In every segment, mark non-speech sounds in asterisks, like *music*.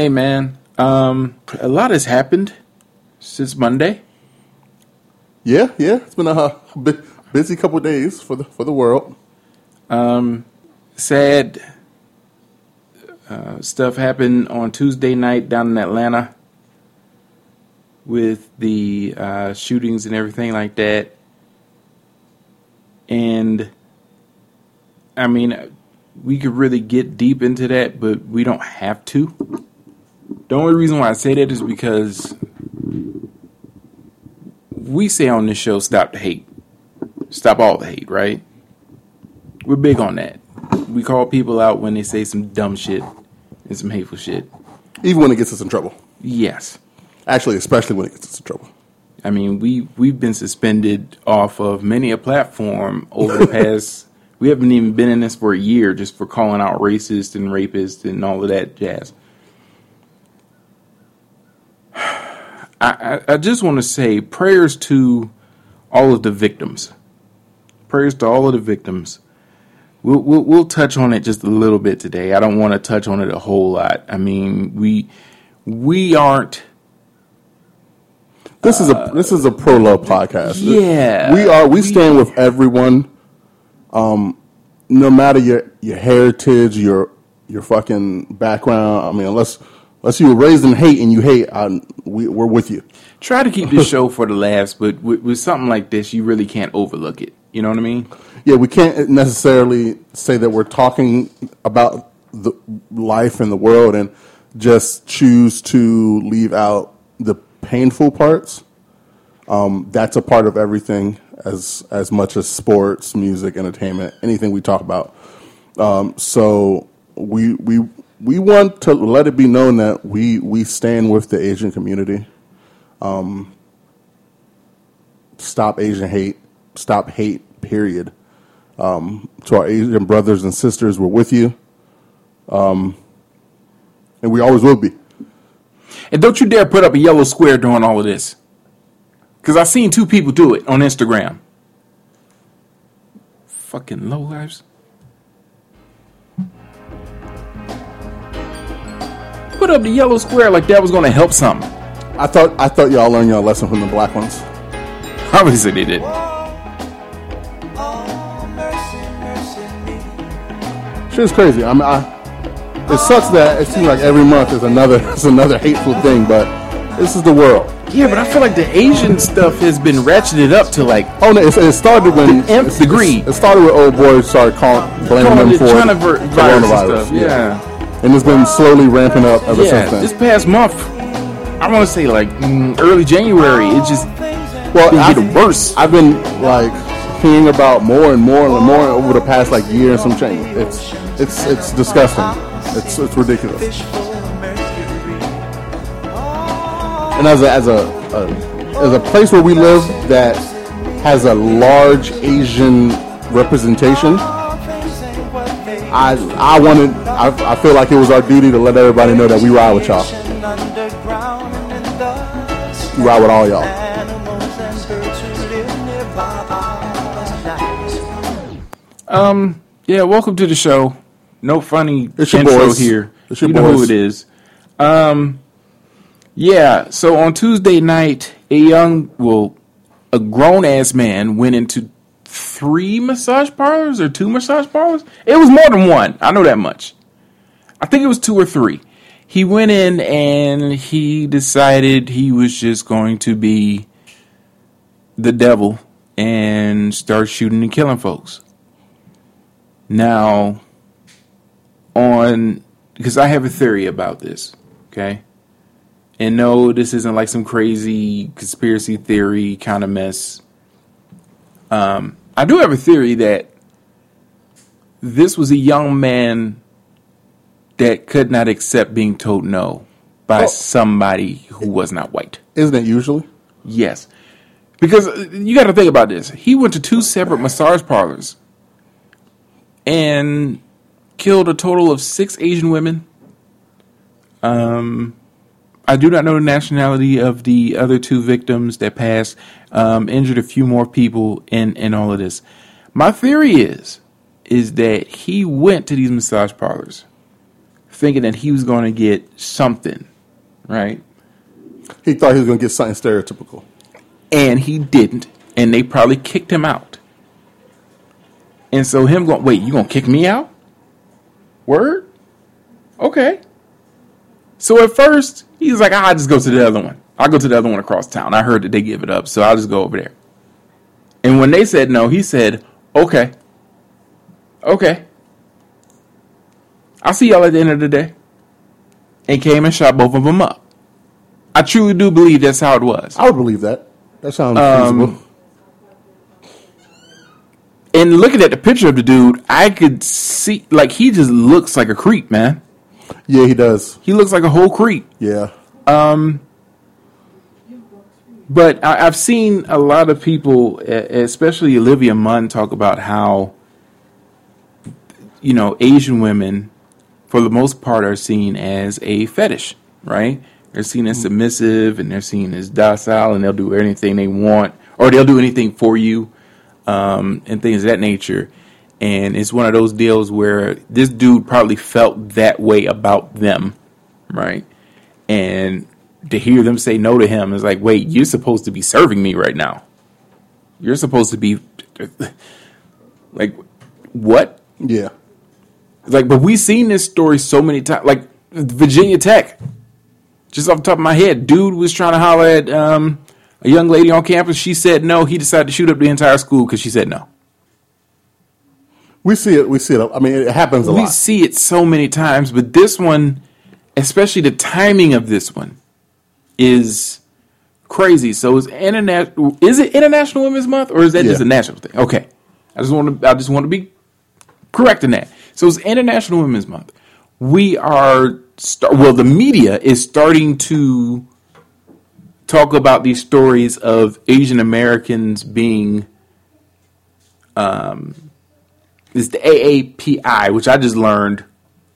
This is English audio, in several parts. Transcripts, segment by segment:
Hey man, um, a lot has happened since Monday. Yeah, yeah, it's been a bu- busy couple of days for the for the world. Um, sad uh, stuff happened on Tuesday night down in Atlanta with the uh, shootings and everything like that. And I mean, we could really get deep into that, but we don't have to. The only reason why I say that is because we say on this show, stop the hate. Stop all the hate, right? We're big on that. We call people out when they say some dumb shit and some hateful shit. Even when it gets us in trouble. Yes. Actually, especially when it gets us in trouble. I mean, we we've been suspended off of many a platform over the *laughs* past. we haven't even been in this for a year just for calling out racists and rapists and all of that jazz. I, I, I just want to say prayers to all of the victims. Prayers to all of the victims. We'll, we'll, we'll touch on it just a little bit today. I don't want to touch on it a whole lot. I mean, we we aren't This is a this is a pro love podcast. Yeah. we are. We stand with everyone, um, no matter your your heritage, your your fucking background. I mean, unless unless you were raised in hate and you hate, I, we we're with you. try to keep this *laughs* show for the laughs, but with, with something like this, you really can't overlook it. You know what I mean? Yeah, we can't necessarily say that we're talking about the life and the world and just choose to leave out the painful parts. Um, that's a part of everything, as as much as sports, music, entertainment, anything we talk about. Um, so we we we want to let it be known that we we stand with the Asian community. Um, stop Asian hate. Stop hate. Period. Um, to our Asian brothers and sisters, we're with you, um, and we always will be. And don't you dare put up a yellow square during all of this. Because I've seen two people do it on Instagram. Fucking lowlifes. Put up the yellow square like that was going to help something. I thought I thought y'all learned your lesson from the black ones. *laughs* Obviously they did. Shit's crazy. I mean, I, it sucks that it seems like every month is another *laughs* is another hateful thing, but this is the world. Yeah, but I feel like the Asian stuff has been ratcheted up to like Oh no! It, it started when The nth it's- degree. It started with old boys started calling blaming calling them it for China vir- virus and stuff. Yeah. And it's been slowly ramping up ever Yeah, since then. this past month, I want to say like mm, early January, it just well, I've, getting worse. I've been like hearing about more and more and more over the past like year and some change. It's it's it's disgusting. It's it's ridiculous. And as a as a, a as a place where we live that has a large Asian representation, I I wanted I, I feel like it was our duty to let everybody know that we ride with y'all. We ride with all y'all. Um, yeah, welcome to the show. No funny It's your intro boys. here. It's your you know who it is. Um, yeah. So on Tuesday night, a young, well, a grown ass man went into three massage parlors or two massage parlors. It was more than one. I know that much. I think it was two or three. He went in and he decided he was just going to be the devil and start shooting and killing folks. Now, on because I have a theory about this, okay? And no, this isn't like some crazy conspiracy theory kind of mess. Um, I do have a theory that this was a young man that could not accept being told no by Oh. somebody who was not white. Isn't it usually? Yes. Because uh, you got to think about this. He went to two separate massage parlors and killed a total of six Asian women. Um, I do not know the nationality of the other two victims that passed. Um, injured a few more people in in all of this. My theory is is that he went to these massage parlors thinking that he was going to get something, right? He thought he was going to get something stereotypical. And he didn't, and they probably kicked him out. And so him going, wait, you gonna kick me out? Word? Okay. So at first, he's like, I'll just go to the other one. I'll go to the other one across town. I heard that they give it up, so I'll just go over there. And when they said no, he said, okay. Okay. I'll see y'all at the end of the day. And came and shot both of them up. I truly do believe that's how it was. I would believe that. That sounds Um, feasible. And looking at the picture of the dude, I could see like he just looks like a creep, man. Yeah, he does. He looks like a whole creep. Yeah. Um, But I, I've seen a lot of people, especially Olivia Munn, talk about how you know Asian women, for the most part, are seen as a fetish, right? They're seen as submissive and they're seen as docile, and they'll do anything they want, or they'll do anything for you, um, and things of that nature. And it's one of those deals where this dude probably felt that way about them, right? And to hear them say no to him is like, wait, you're supposed to be serving me right now. You're supposed to be *laughs* like, what? Yeah. Like, but we've seen this story so many times. Like Virginia Tech, just off the top of my head, dude was trying to holler at um, a young lady on campus. She said no. He decided to shoot up the entire school because she said no. We see it. We see it. I mean, it happens a we lot. We see it so many times, but this one, especially the timing of this one, is crazy. So it's international. Is it International Women's Month or is that Yeah. just a national thing? Okay, I just want to. I just want to be correct in that. So it's International Women's Month. We are start, well. The media is starting to talk about these stories of Asian Americans being um, it's the AAPI, which I just learned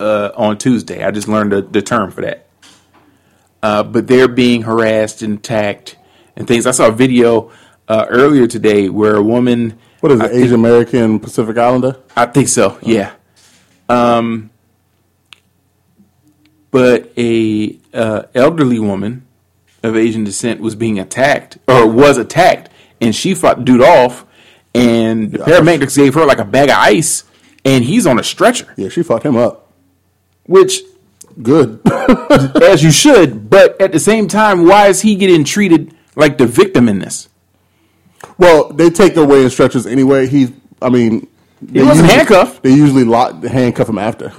uh, on Tuesday. I just learned the, the term for that. Uh, but they're being harassed and attacked and things. I saw a video uh, earlier today where a woman. What is it? Think- Asian American Pacific Islander? I think so. Yeah. Um, but a uh, elderly woman of Asian descent was being attacked or was attacked, and she fought the dude off, and the paramedics gave her like a bag of ice, and he's on a stretcher, Yeah, she fucked him up. which Good. *laughs* as you should. But at the same time, why is he getting treated like the victim in this? well, they take away way in stretchers anyway. He's, I mean, He wasn't handcuffed. They usually lock, handcuff him after.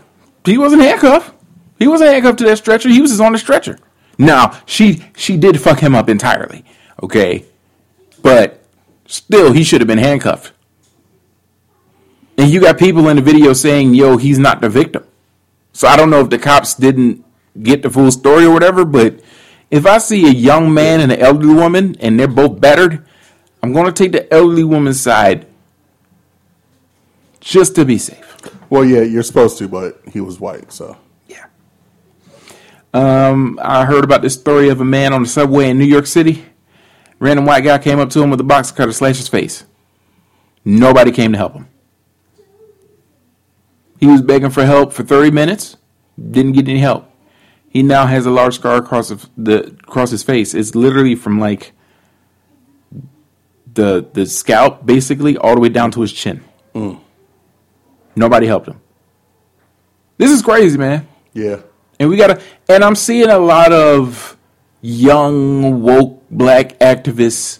He wasn't handcuffed. He wasn't handcuffed to that stretcher. He was just on the stretcher. Now she she did fuck him up entirely. Okay, but still, he should have been handcuffed. And you got people in the video saying, "Yo, he's not the victim." So I don't know if the cops didn't get the full story or whatever. But if I see a young man and an elderly woman and they're both battered, I'm going to take the elderly woman's side just to be safe. Well, yeah, you're supposed to, but he was white, so. Yeah. Um, I heard about this story of a man on the subway in New York City. Random white guy came up to him with a box cutter, slashed his face. Nobody came to help him. He was begging for help for 30 minutes, didn't get any help. He now has a large scar across the, the across his face. It's literally from like the the scalp, basically, all the way down to his chin. Mm. Nobody helped him. This is crazy, man. Yeah. And we gotta, and I'm seeing a lot of young woke black activists.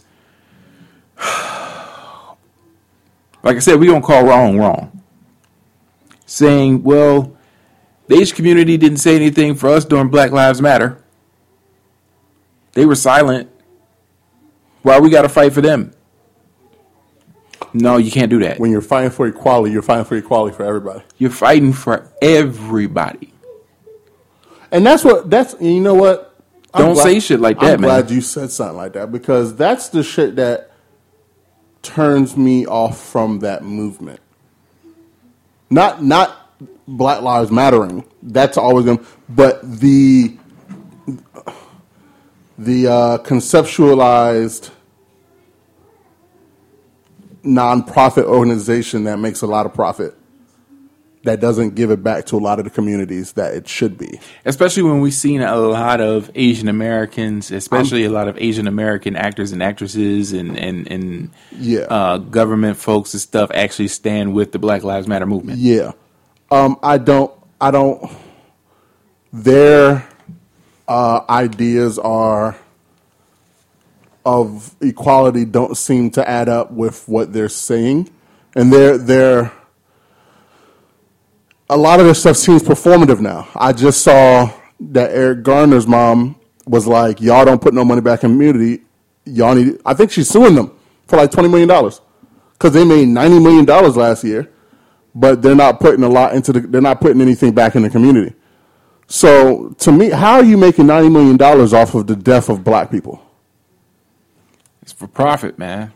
Like I said, we don't call wrong wrong. Saying, well, the Asian community didn't say anything for us during Black Lives Matter. They were silent. Why we gotta fight for them? No, you can't do that. When you're fighting for equality, you're fighting for equality for everybody. You're fighting for everybody. And that's what, that's, you know what? I'm Don't say shit like that, I'm man. glad you said something like that because that's the shit that turns me off from that movement. Not, not Black Lives Mattering. That's always going to, but the, the uh, conceptualized nonprofit organization that makes a lot of profit that doesn't give it back to a lot of the communities that it should be. Especially when we've seen a lot of Asian Americans, especially a lot of Asian American actors and actresses and and and Yeah. uh, government folks and stuff actually stand with the Black Lives Matter movement. Yeah. Um, I don't. I don't. Their uh, ideas are of equality don't seem to add up with what they're saying, and they're they're. A lot of this stuff seems performative now. I just saw that Eric Garner's mom was like, "Y'all don't put no money back in community. Y'all need." I think she's suing them for like twenty million dollars because they made ninety million dollars last year but they're not putting a lot into the. They're not putting anything back in the community. So to me, how are you making ninety million dollars off of the death of black people? It's for profit, man.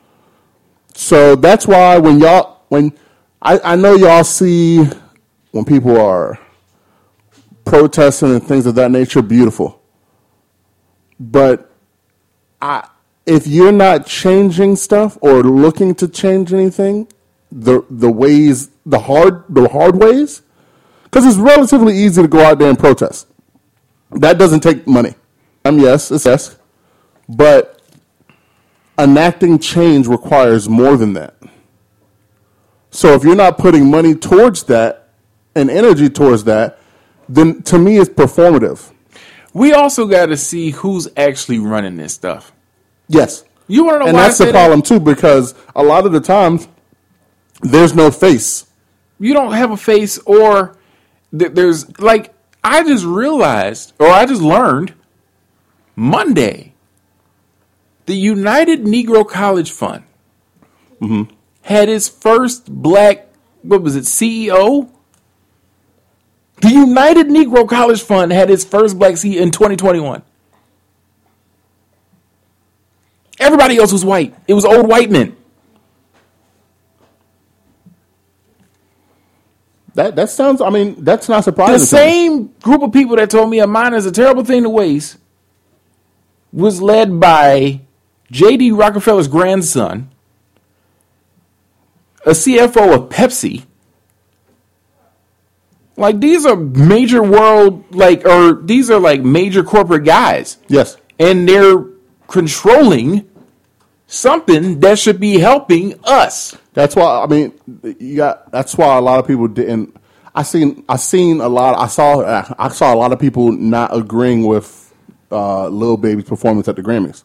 So that's why when y'all when I, I know y'all see when people are protesting and things of that nature, beautiful. But I if you're not changing stuff or looking to change anything, the the ways the hard the hard ways, because it's relatively easy to go out there and protest. That doesn't take money. I'm um, yes, it's yes, but enacting change requires more than that. So if you're not putting money towards that and energy towards that, then to me it's performative. We also got to see who's actually running this stuff. Yes. You want to know And that's the say that? problem too, because a lot of the times there's no face. you don't have a face or th- there's like I just realized or I just learned Monday the United Negro College Fund mm-hmm. had its first black what was it CEO the United Negro College Fund had its first black seat in 2021 Everybody else was white. It was old white men. That that sounds I mean, that's not surprising. The same group of people that told me a mine is a terrible thing to waste was led by J.D. Rockefeller's grandson, a CFO of Pepsi. Like these are major world like or these are like major corporate guys. Yes. And they're controlling something that should be helping us. That's why I mean you got. That's why a lot of people didn't. I seen. I seen a lot. I saw. I saw a lot of people not agreeing with uh, Lil Baby's performance at the Grammys.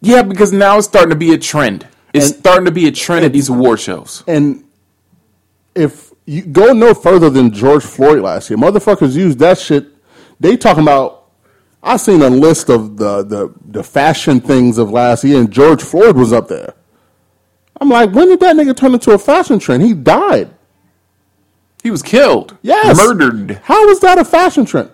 Yeah, because now it's starting to be a trend. It's And- starting to be a trend at these award shows. And if you go no further than George Floyd last year, motherfuckers used that shit. They talking about. I seen a list of the the the fashion things of last year, and George Floyd was up there. I'm like, when did that nigga turn into a fashion trend? He died. He was killed. Yes. Murdered. How is that a fashion trend?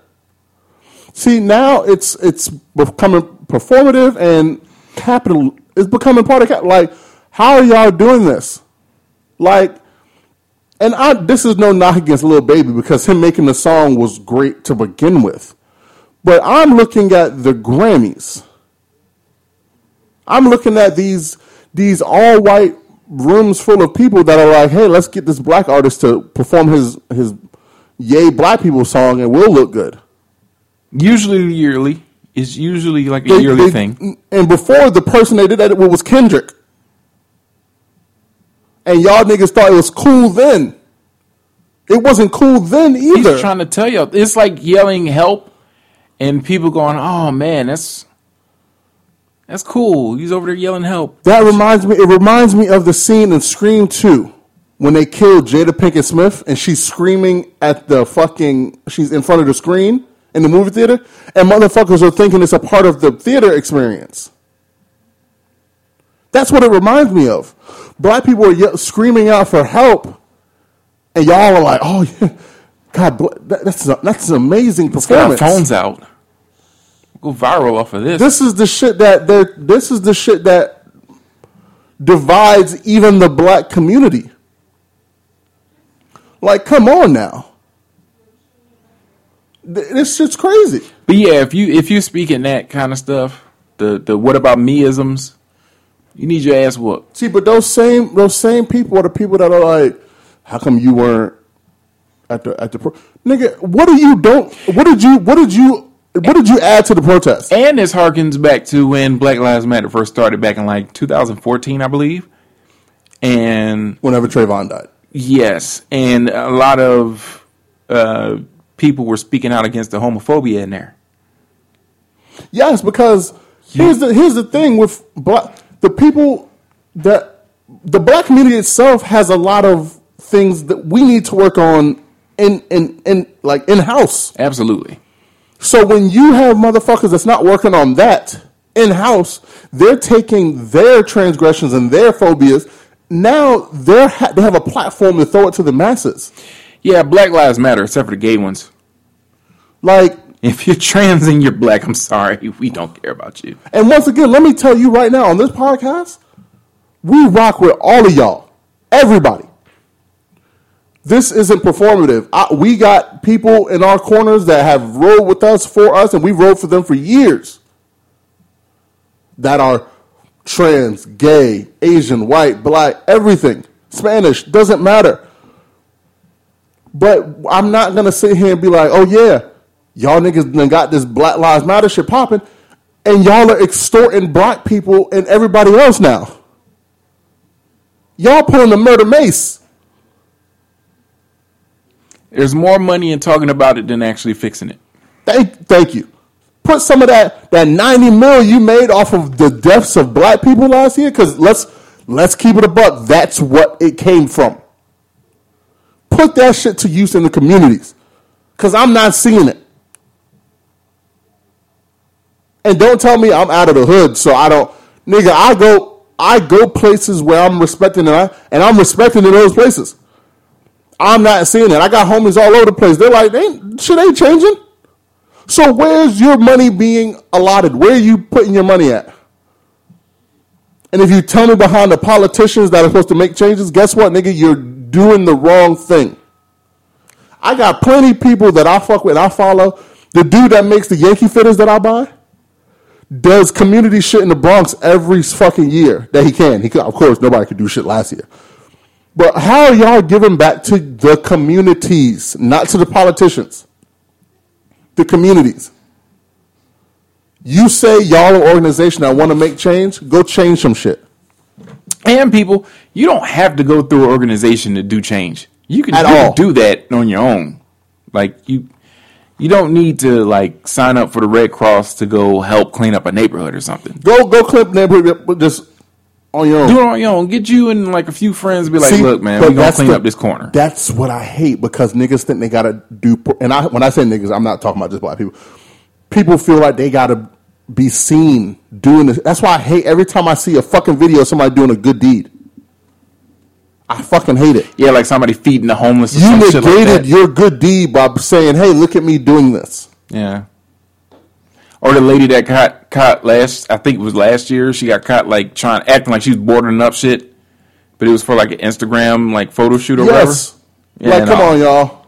See, now it's it's becoming performative and capital is becoming part of cap. Like, how are y'all doing this? Like, and I this is no knock against Lil Baby because him making the song was great to begin with. But I'm looking at the Grammys. I'm looking at these these all white rooms full of people that are like, hey, let's get this black artist to perform his his Yay Black People song and we'll look good. Usually yearly. It's usually like a They- yearly they- thing. And before the person they did that with was Kendrick. And y'all niggas thought it was cool then. It wasn't cool then either. He's trying to tell you. It's like yelling help and people going, "Oh man, that's that's cool." He's over there yelling help. That reminds me. It reminds me of the scene in Scream Two when they killed Jada Pinkett Smith and she's screaming at the fucking. She's in front of the screen in the movie theater, and motherfuckers are thinking it's a part of the theater experience. That's what it reminds me of. Black people are ye- screaming out for help, and y'all are like, "Oh, yeah. God, that, that's a, that's an amazing performance." phones out. Go viral off of this. This is the shit that they're. This is the shit that divides even the black community. Like, come on now. This shit's crazy. But yeah, if you if you speaking that kind of stuff, the the what about meisms, you need your ass whooped. See, but those same those same people are the people that are like, How come you weren't at the at the pro- nigga? What do you don't? What did you? What did you? What did you add to the protest? And this harkens back to when Black Lives Matter first started back in like 2014, I believe. And Whenever Trayvon died, yes, and a lot of uh, people were speaking out against the homophobia in there. yes, because here's the here's the thing with black the people that the black community itself has a lot of things that we need to work on in in in like in house. Absolutely. So when you have motherfuckers that's not working on that in house, they're taking their transgressions and their phobias. Now they're ha- they have a platform to throw it to the masses. Yeah, Black Lives Matter, except for the gay ones. Like, *laughs* If you're trans and you're black, I'm sorry, we don't care about you. and once again, let me tell you right now on this podcast, we rock with all of y'all, everybody. This isn't performative. I, we got people in our corners that have rode with us for us, and we rode for them for years. That are trans, gay, Asian, white, black, everything, Spanish, doesn't matter. But I'm not gonna sit here and be like, oh yeah, y'all niggas done got this Black Lives Matter shit popping, and y'all are extorting black people and everybody else now. Y'all pulling the murder mace. There's more money in talking about it than actually fixing it. Thank, thank you. Put some of that that ninety mil you made off of the deaths of black people last year, because let's let's keep it a buck. That's what it came from. Put that shit to use in the communities, because I'm not seeing it. And don't tell me I'm out of the hood, so I don't, nigga. I go I go places where I'm respecting and I and I'm respecting in those places. I'm not seeing it. I got homies all over the place. They're like, ain't shit ain't changing. So where's your money being allotted? Where are you putting your money at? And if you tell me behind the politicians that are supposed to make changes, guess what, nigga? You're doing the wrong thing. I got plenty people that I fuck with, I follow. The dude that makes the Yankee fitters that I buy does community shit in the Bronx every fucking year that he can. He could, of course, nobody could do shit last year. But how are y'all giving back to the communities, not to the politicians? The communities. You say y'all an organization that want to make change, go change some shit. And people, you don't have to go through an organization to do change. You can, At you can do that on your own. Like you, you don't need to like sign up for the Red Cross to go help clean up a neighborhood or something. Go go clip neighborhood just on your own. Do it on your own. Get you and like a few friends. Be like, See, look, man, we gonna clean the- up this corner. That's what I hate because niggas think they gotta do. And I, when I say niggas, I'm not talking about just black people. People feel like they gotta be seen doing this. That's why I hate every time I see a fucking video of somebody doing a good deed. I fucking hate it. yeah, like somebody feeding the homeless. You like negated that. your good deed by saying, "Hey, look at me doing this." Yeah. Or the lady that got caught last, I think it was last year. She got caught like trying acting like she was bordering up shit, but it was for like an Instagram like photo shoot or Yes. whatever. like, come no. on, y'all.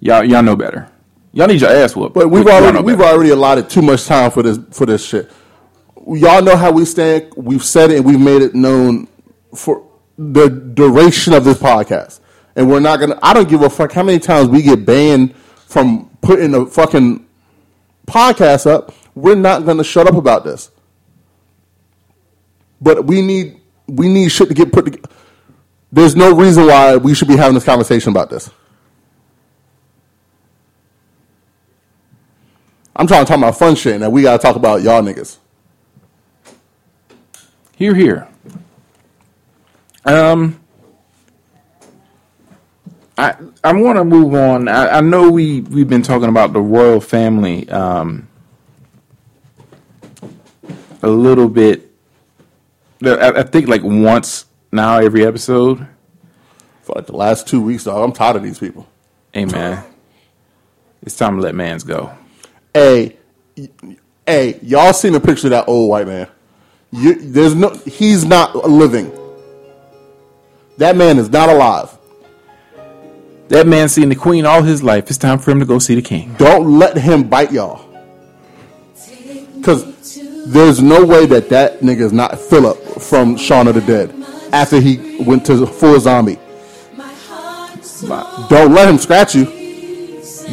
y'all y'all know better. Y'all need your ass whooped. But we've already we've already allotted too much time for this for this shit. Y'all know how we stand. We've said it and we've made it known for the duration of this podcast. And we're not gonna. I don't give a fuck how many times we get banned from putting a fucking podcast up. We're not gonna shut up about this. But we need we need shit to get put together. There's no reason why we should be having this conversation about this. I'm trying to talk about fun shit, and we gotta talk about y'all niggas. Here, here. Um, I I want to move on. I, I know we we've been talking about the royal family um a little bit. I, I think like once now every episode. For like the last two weeks, dog, I'm tired of these people. Hey man, it's time to let mans go. Hey, hey, y'all seen the picture of that old white man? You, there's no, he's not living. That man is not alive. That man seen the queen all his life. It's time for him to go see the king. Don't let him bite y'all. Because there's no way that that nigga is not Philip from Shaun of the Dead after he went to full zombie. Don't let him scratch you.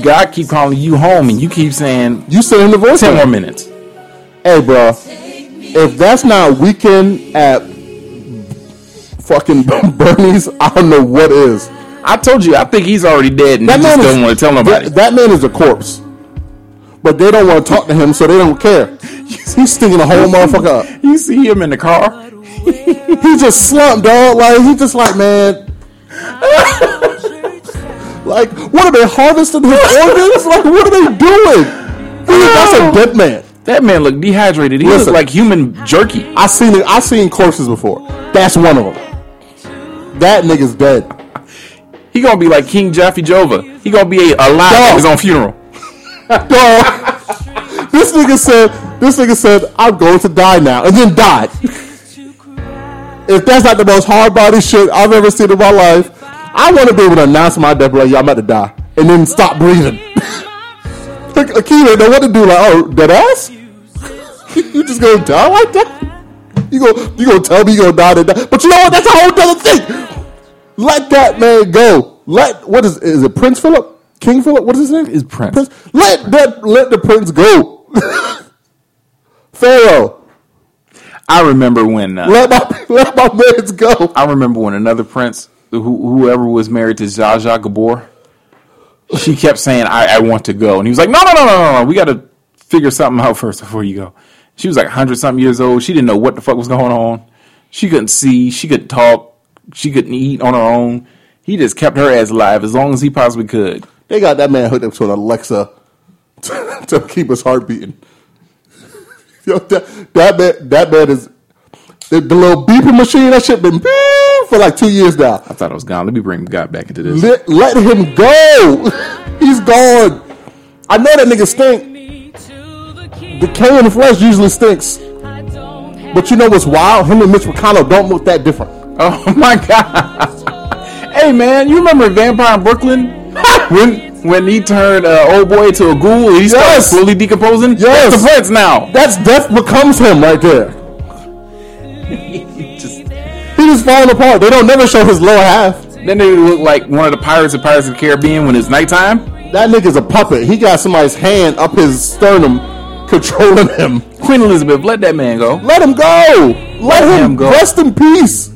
God keep calling you home, and you keep saying You send him the voice. ten more minutes. Hey, bro. If that's not weekend at fucking dumb *laughs* Bernie's, I don't know what is. I told you, I think he's already dead, and That he just man is- doesn't want to tell nobody. That, that man is a corpse. But they don't want to talk to him, so they don't care. *laughs* He's stinging the whole motherfucker up. you see him in the car. He just slumped, dog. Like he just like, man. *laughs* like, what are they harvesting his organs? Like, what are they doing? He- That's a dead man. That man looked dehydrated. He Listen. looked like human jerky. I seen it. I seen corpses before. That's one of them. That nigga's dead. He gonna be like King Jaffe Joffer. He gonna be a alive at his own funeral. *laughs* Dog. this nigga said. This nigga said, "I'm going to die now," and then died. if that's not the most hard body shit I've ever seen in my life, I want to be able to announce my death, like, "Yo, I'm about to die," and then stop breathing. *laughs* like Akira, know what to do? Like, oh, dead ass? *laughs* you just gonna die like that? You go, you gonna tell me you gonna die to die? But you know what? That's a whole other thing. Let that man go. Let what is is it Prince Philip? King Philip? What is his name? It's Prince. Let that let the prince go. *laughs* Pharaoh, I remember when uh, let my let my mans go. I remember when another prince, who, whoever was married to Zsa Zsa Gabor, she kept saying, I, "I want to go," and he was like, "No, no, no, no, no, no. We got to figure something out first before you go." She was like hundred something years old. She didn't know what the fuck was going on. She couldn't see. She couldn't talk. She couldn't eat on her own. He just kept her ass alive as long as he possibly could. They got that man hooked up to an Alexa to, *laughs* to keep his heart beating. *laughs* Yo, that, that man, that man is the, the little beeping machine. That shit been beep for like two years now. I thought I was gone. Let me bring God back into this. Let, let him go. *laughs* He's gone. I know that nigga stink. Decaying flesh usually stinks. But you know what's wild? Him and Mitch McConnell don't look that different. Oh *laughs* my god! hey man, you remember Vampire in Brooklyn *laughs* when when he turned uh, old boy to a ghoul? and He started Yes. slowly decomposing. Yes. That's the prince now. That's death becomes him right there. *laughs* Just, He just falling apart. They don't never show his lower half. then they look like one of the pirates of Pirates of the Caribbean when it's nighttime. That nigga's a puppet. He got somebody's hand up his sternum controlling him. Queen Elizabeth, let that man go. Let him go. Let, him, him go. rest in peace.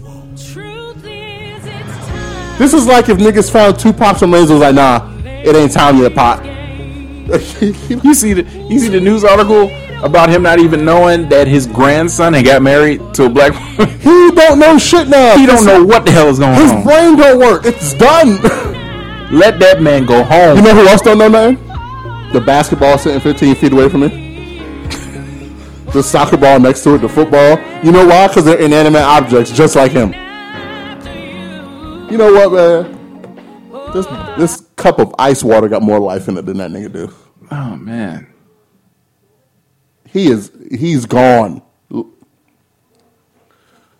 This is like if niggas found Tupac from Razor was like, nah, it ain't time yet, Pop. *laughs* You see the you see the news article about him not even knowing that his grandson had got married to a black woman. he don't know shit now. he don't know what the hell is going His on. His brain don't work. It's done. Let that man go home. you know who else don't know nothing? The basketball sitting 15 feet away from me. The soccer ball next to it, the football. You know why? Because they're inanimate objects, just like him. You know what, man? This this cup of ice water got more life in it than that nigga do. oh man. He is he's gone.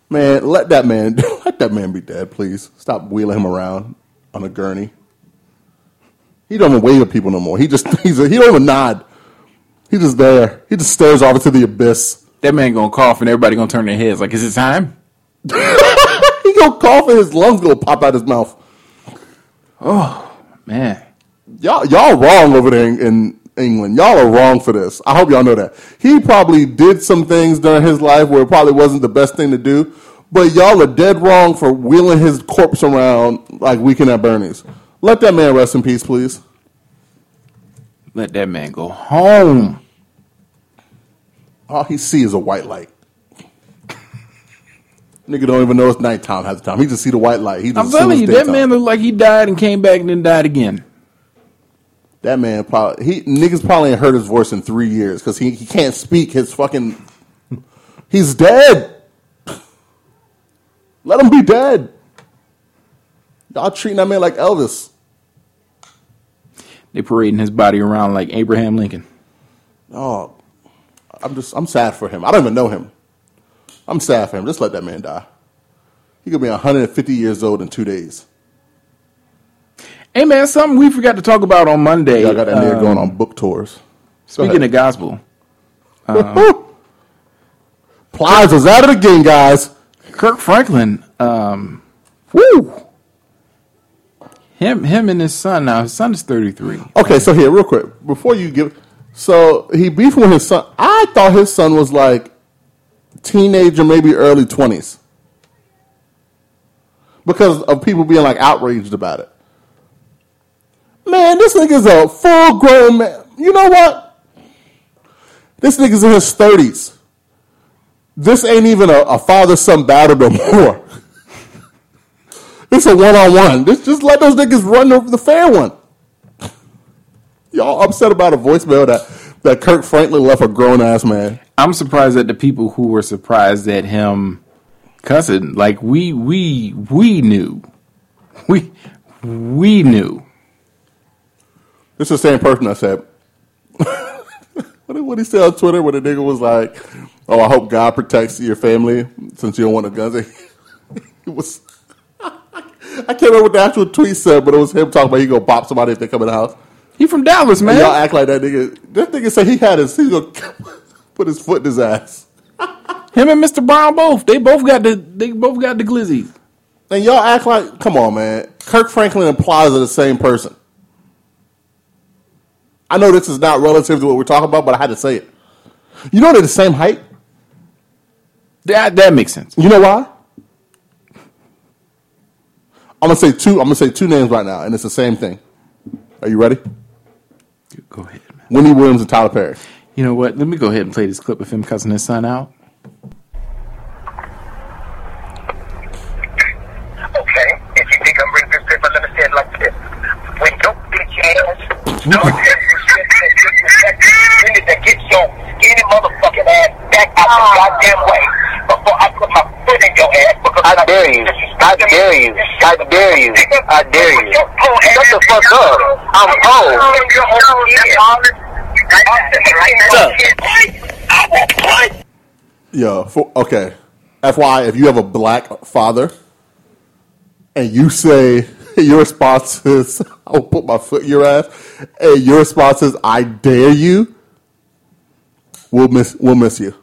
Man, let that man *laughs* let that man be dead, please. Stop wheeling him around on a gurney. He don't even wave at people no more. He just *laughs* he's a, he don't even nod. He just there. He just stares off into the abyss. That man gonna cough and everybody gonna turn their heads like, is it time? *laughs* He gonna cough and his lungs gonna pop out his mouth. Oh man. Y'all y'all wrong over there in, in England. Y'all are wrong for this. I hope y'all know that. He probably did some things during his life where it probably wasn't the best thing to do, but y'all are dead wrong for wheeling his corpse around like Weekend at Bernie's. Let that man rest in peace, please. Let that man go home. All he see is a white light. *laughs* Nigga don't even know it's nighttime half the time. He just see the white light. He just I'm telling you, that man looked like he died and came back and then died again. That man probably he niggas probably ain't heard his voice in three years because he, he can't speak his fucking he's dead. Let him be dead. Y'all treating that man like Elvis. They parading his body around like Abraham Lincoln. Oh, I'm just I'm sad for him. I don't even know him. I'm sad for him. Just let that man die. He could be 150 years old in two days. Hey man, something we forgot to talk about on Monday. Y'all got that nigga um, going on book tours. Speaking of gospel, *laughs* Plies was at it again, guys. Kirk Franklin, um, woo, Him, him, and his son. Now his son is thirty three. Okay, so here, real quick, before you give, so he beefing with his son. I thought his son was like teenager, maybe early twenties, because of people being like outraged about it. Man, this nigga's a full grown man. You know what? This nigga's in his thirties. This ain't even a, a father son battle no *laughs* more. It's a one on one. Just just let those niggas run over the fair one. Y'all upset about a voicemail that, that Kirk Franklin left a grown ass man. I'm surprised at the people who were surprised at him cussing. Like we we we knew. We we knew. This is the same person I said *laughs* what did what he say on Twitter when the nigga was like, Oh, I hope God protects your family since you don't want a gun. It was I can't remember what the actual tweet said, but it was him talking about he gonna pop somebody if they come in the house. He from Dallas, man. And y'all act like that nigga. That nigga said he had his. He gonna *laughs* put his foot in his ass. Him and Mr. Brown both. They both got the. They both got the glizzy. And y'all act like, come on, man. Kirk Franklin and Plies are the same person. I know this is not relative to what we're talking about, but I had to say it. You know they're the same height. That that makes sense. You know why? I'm gonna say two. I'm gonna say two names right now, and it's the same thing. Are you ready? Go ahead, man. Wendy Williams and Tyler Perry. You know what? Let me go ahead and play this clip of him cussing his son out. Okay, if you think I'm bringing this paper, let me say it like this. When your bitch ass don't disrespect and disrespect you get your skinny motherfucking ass back out the goddamn way before I your ass I dare you. I dare you. I dare you. I dare you. Shut the fuck up. I'm old. Yo, for, okay. FY, if you have a black father and you say *laughs* your response is, *laughs* I'll put my foot in your ass, and your response is, I dare you, we'll miss, we'll miss you.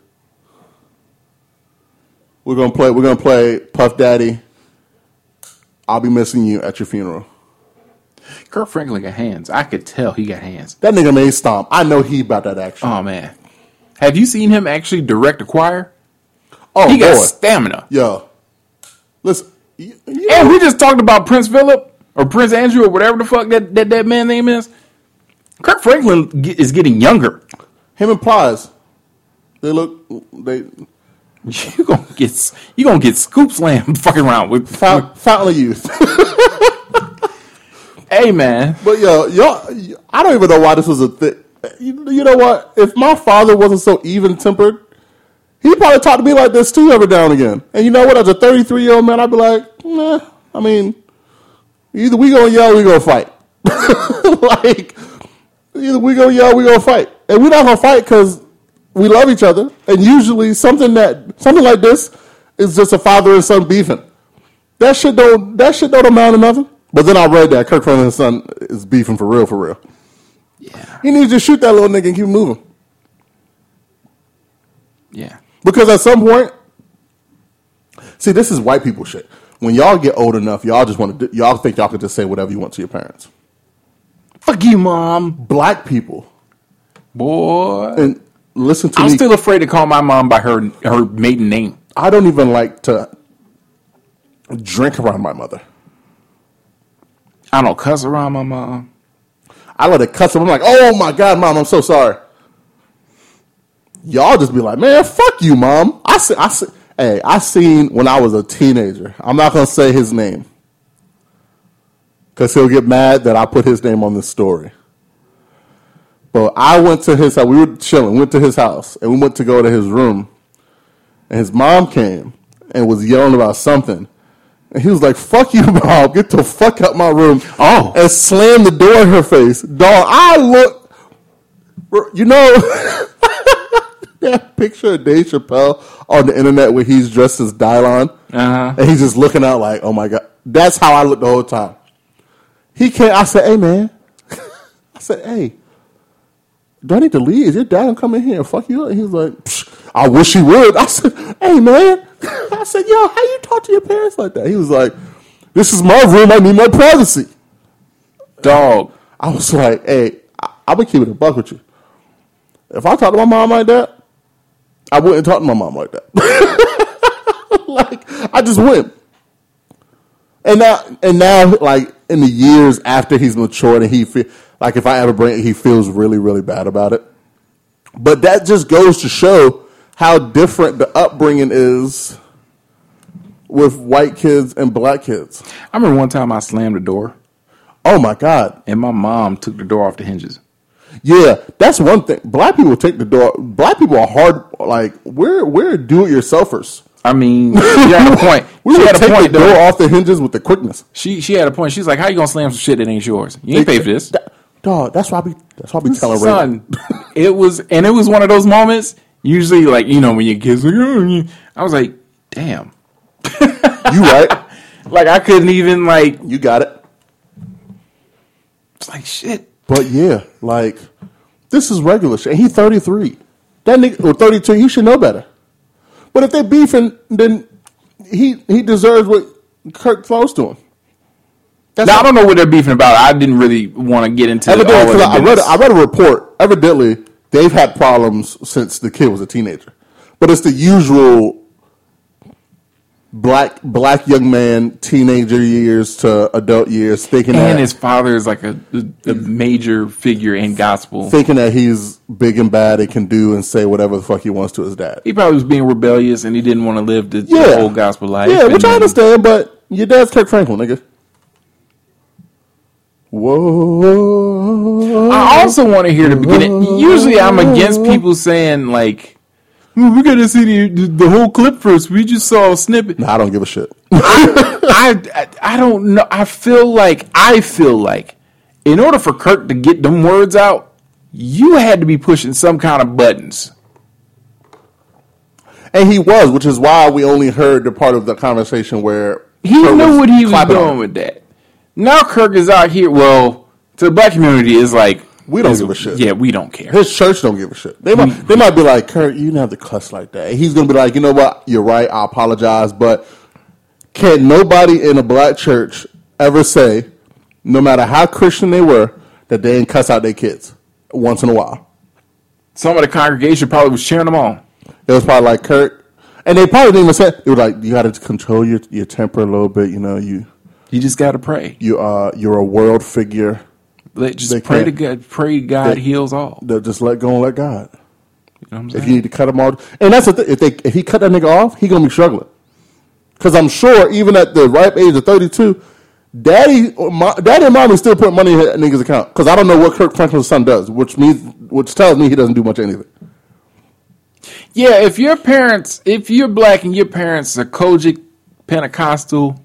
We're gonna play, we're gonna play Puff Daddy. I'll be missing you at your funeral. Kirk Franklin got hands. I could tell he got hands. That nigga made stomp. I know he about that action. Oh man, have you seen him actually direct a choir? oh, he got stamina. Yo. Listen, you, you And know- we just talked about Prince Philip or Prince Andrew or whatever the fuck that that, that man name is. Kirk Franklin is getting younger. him and Plies, they look, they, *laughs* You gonna get you gonna get scoop slam *laughs* fucking around with. Fount, Fountain of Youth. *laughs* Hey man, But yo, y'all, I don't even know why this was a thing. You, you know what? If my father wasn't so even tempered, he'd probably talk to me like this too every now and again. And you know what? As a 33 year old man, I'd be like, nah, I mean, either we gonna yell or we gonna fight. like, either we gonna yell or we gonna fight. And we're not gonna fight because we love each other. And usually something that, something like this is just a father and son beefing. That shit don't, that shit don't amount to nothing. But then I read that Kirk Franklin's son is beefing for real, for real. yeah, He needs to shoot that little nigga and keep moving. yeah. Because at some point, see, this is white people shit. When y'all get old enough, y'all just want to, y'all think y'all can just say whatever you want to your parents. Fuck you, mom, Black people, boy. and listen to me. I'm me. still afraid to call my mom by her her maiden name. I don't even like to drink around my mother. I don't cuss around my mom. I let it cuss. I'm like, oh my god, mom, I'm so sorry. Y'all just be like, man, fuck you, mom. I see, I see, hey, I seen when I was a teenager. I'm not gonna say his name because he'll get mad that I put his name on this story. But I went to his house. We were chilling. Went to his house and we went to go to his room, and his mom came and was yelling about something. And he was like, "Fuck you, *laughs* mom! Get the fuck out my room!" Oh. and slammed the door in her face. Dog, I look. You know *laughs* that picture of Dave Chappelle on the internet where he's dressed as Dylan, Uh-huh. and he's just looking out like, "Oh my god!" That's how I looked the whole time. He can't. I said, "Hey, man," *laughs* I said, "Hey." Do I need to leave? Is your dad gonna come in here and fuck you up? And he was like, Psh, I wish he would. *laughs* I said, hey man. *laughs* I said, yo, how you talk to your parents like that? He was like, this is my room. I need my privacy. Dog. I was like, hey, I, I'm gonna keep it a buck with you. If I talk to my mom like that, I wouldn't talk to my mom like that. *laughs* like I just wouldn't. And now, and now, like in the years after he's matured, and he like if I ever bring it, he feels really, really bad about it. But that just goes to show how different the upbringing is with white kids and black kids. I remember one time I slammed the door Oh my god! and my mom took the door off the hinges. Yeah, that's one thing. Black people take the door. Black people are hard. Like we're we're do it yourselfers. I mean, *laughs* she had a point. We she had a point the door though. off the hinges with the quickness. She she had a point. She's like, "How you gonna slam some shit that ain't yours? You ain't pay for this." That- dog. That's why I be. That's why I be telling Ray. Son, it was, and it was one of those moments. Usually, like you know, when your kids, like, "Oh. I was like, "Damn!" You right? *laughs* Like I couldn't even like. You got it. It's like shit. But yeah, like this is regular shit. And he thirty three. That nigga or thirty two. He should know better. But if they're beefing, then he he deserves what Kirk throws to him. That's Now I don't know what they're beefing about. I didn't really want to get into Evidently, I read. I read a report. Evidently, they've had problems since the kid was a teenager, but it's the usual black black young man teenager years to adult years thinking and that his father is like a, a major figure in gospel. thinking that he's big and bad and can do and say whatever the fuck he wants to his dad. He probably was being rebellious and he didn't want to live the, the whole gospel life. Yeah, which I understand, but your dad's Kirk Franklin, nigga. Whoa! I also want to hear the beginning. Usually, I'm against people saying like, "Well, "We got to see the, the whole clip first. We just saw a snippet." Nah, I don't give a shit. *laughs* I, I I don't know. I feel like I feel like in order for Kirk to get them words out, you had to be pushing some kind of buttons. And he was, which is why we only heard the part of the conversation where He knew what he was doing with that. Now Kirk is out here. Well, to the black community, is like We don't give a shit. Yeah, we don't care. His church don't give a shit. They might, they might be like, Kirk, you didn't have to cuss like that. And he's gonna be like, you know what? You're right. I apologize, but can nobody in a black church ever say, no matter how Christian they were, that they didn't cuss out their kids once in a while? Some of the congregation probably was cheering them on. It was probably like Kirk, and they probably didn't even say. They were like, you got to control your your temper a little bit. You know, you You just got to pray. you uh you're a world figure. Just They pray to God. Pray God they- heals all. Just let go and let God. You know what I'm If you need to cut him off, and that's the thing. If they if he cut that nigga off, he gonna be struggling. Because I'm sure even at the ripe age of 32, daddy, my, daddy and mommy still put money in that nigga's account. Because I don't know what Kirk Franklin's son does, which means which tells me he doesn't do much of anything. Yeah, if your parents, if you're black and your parents are COGIC, Pentecostal,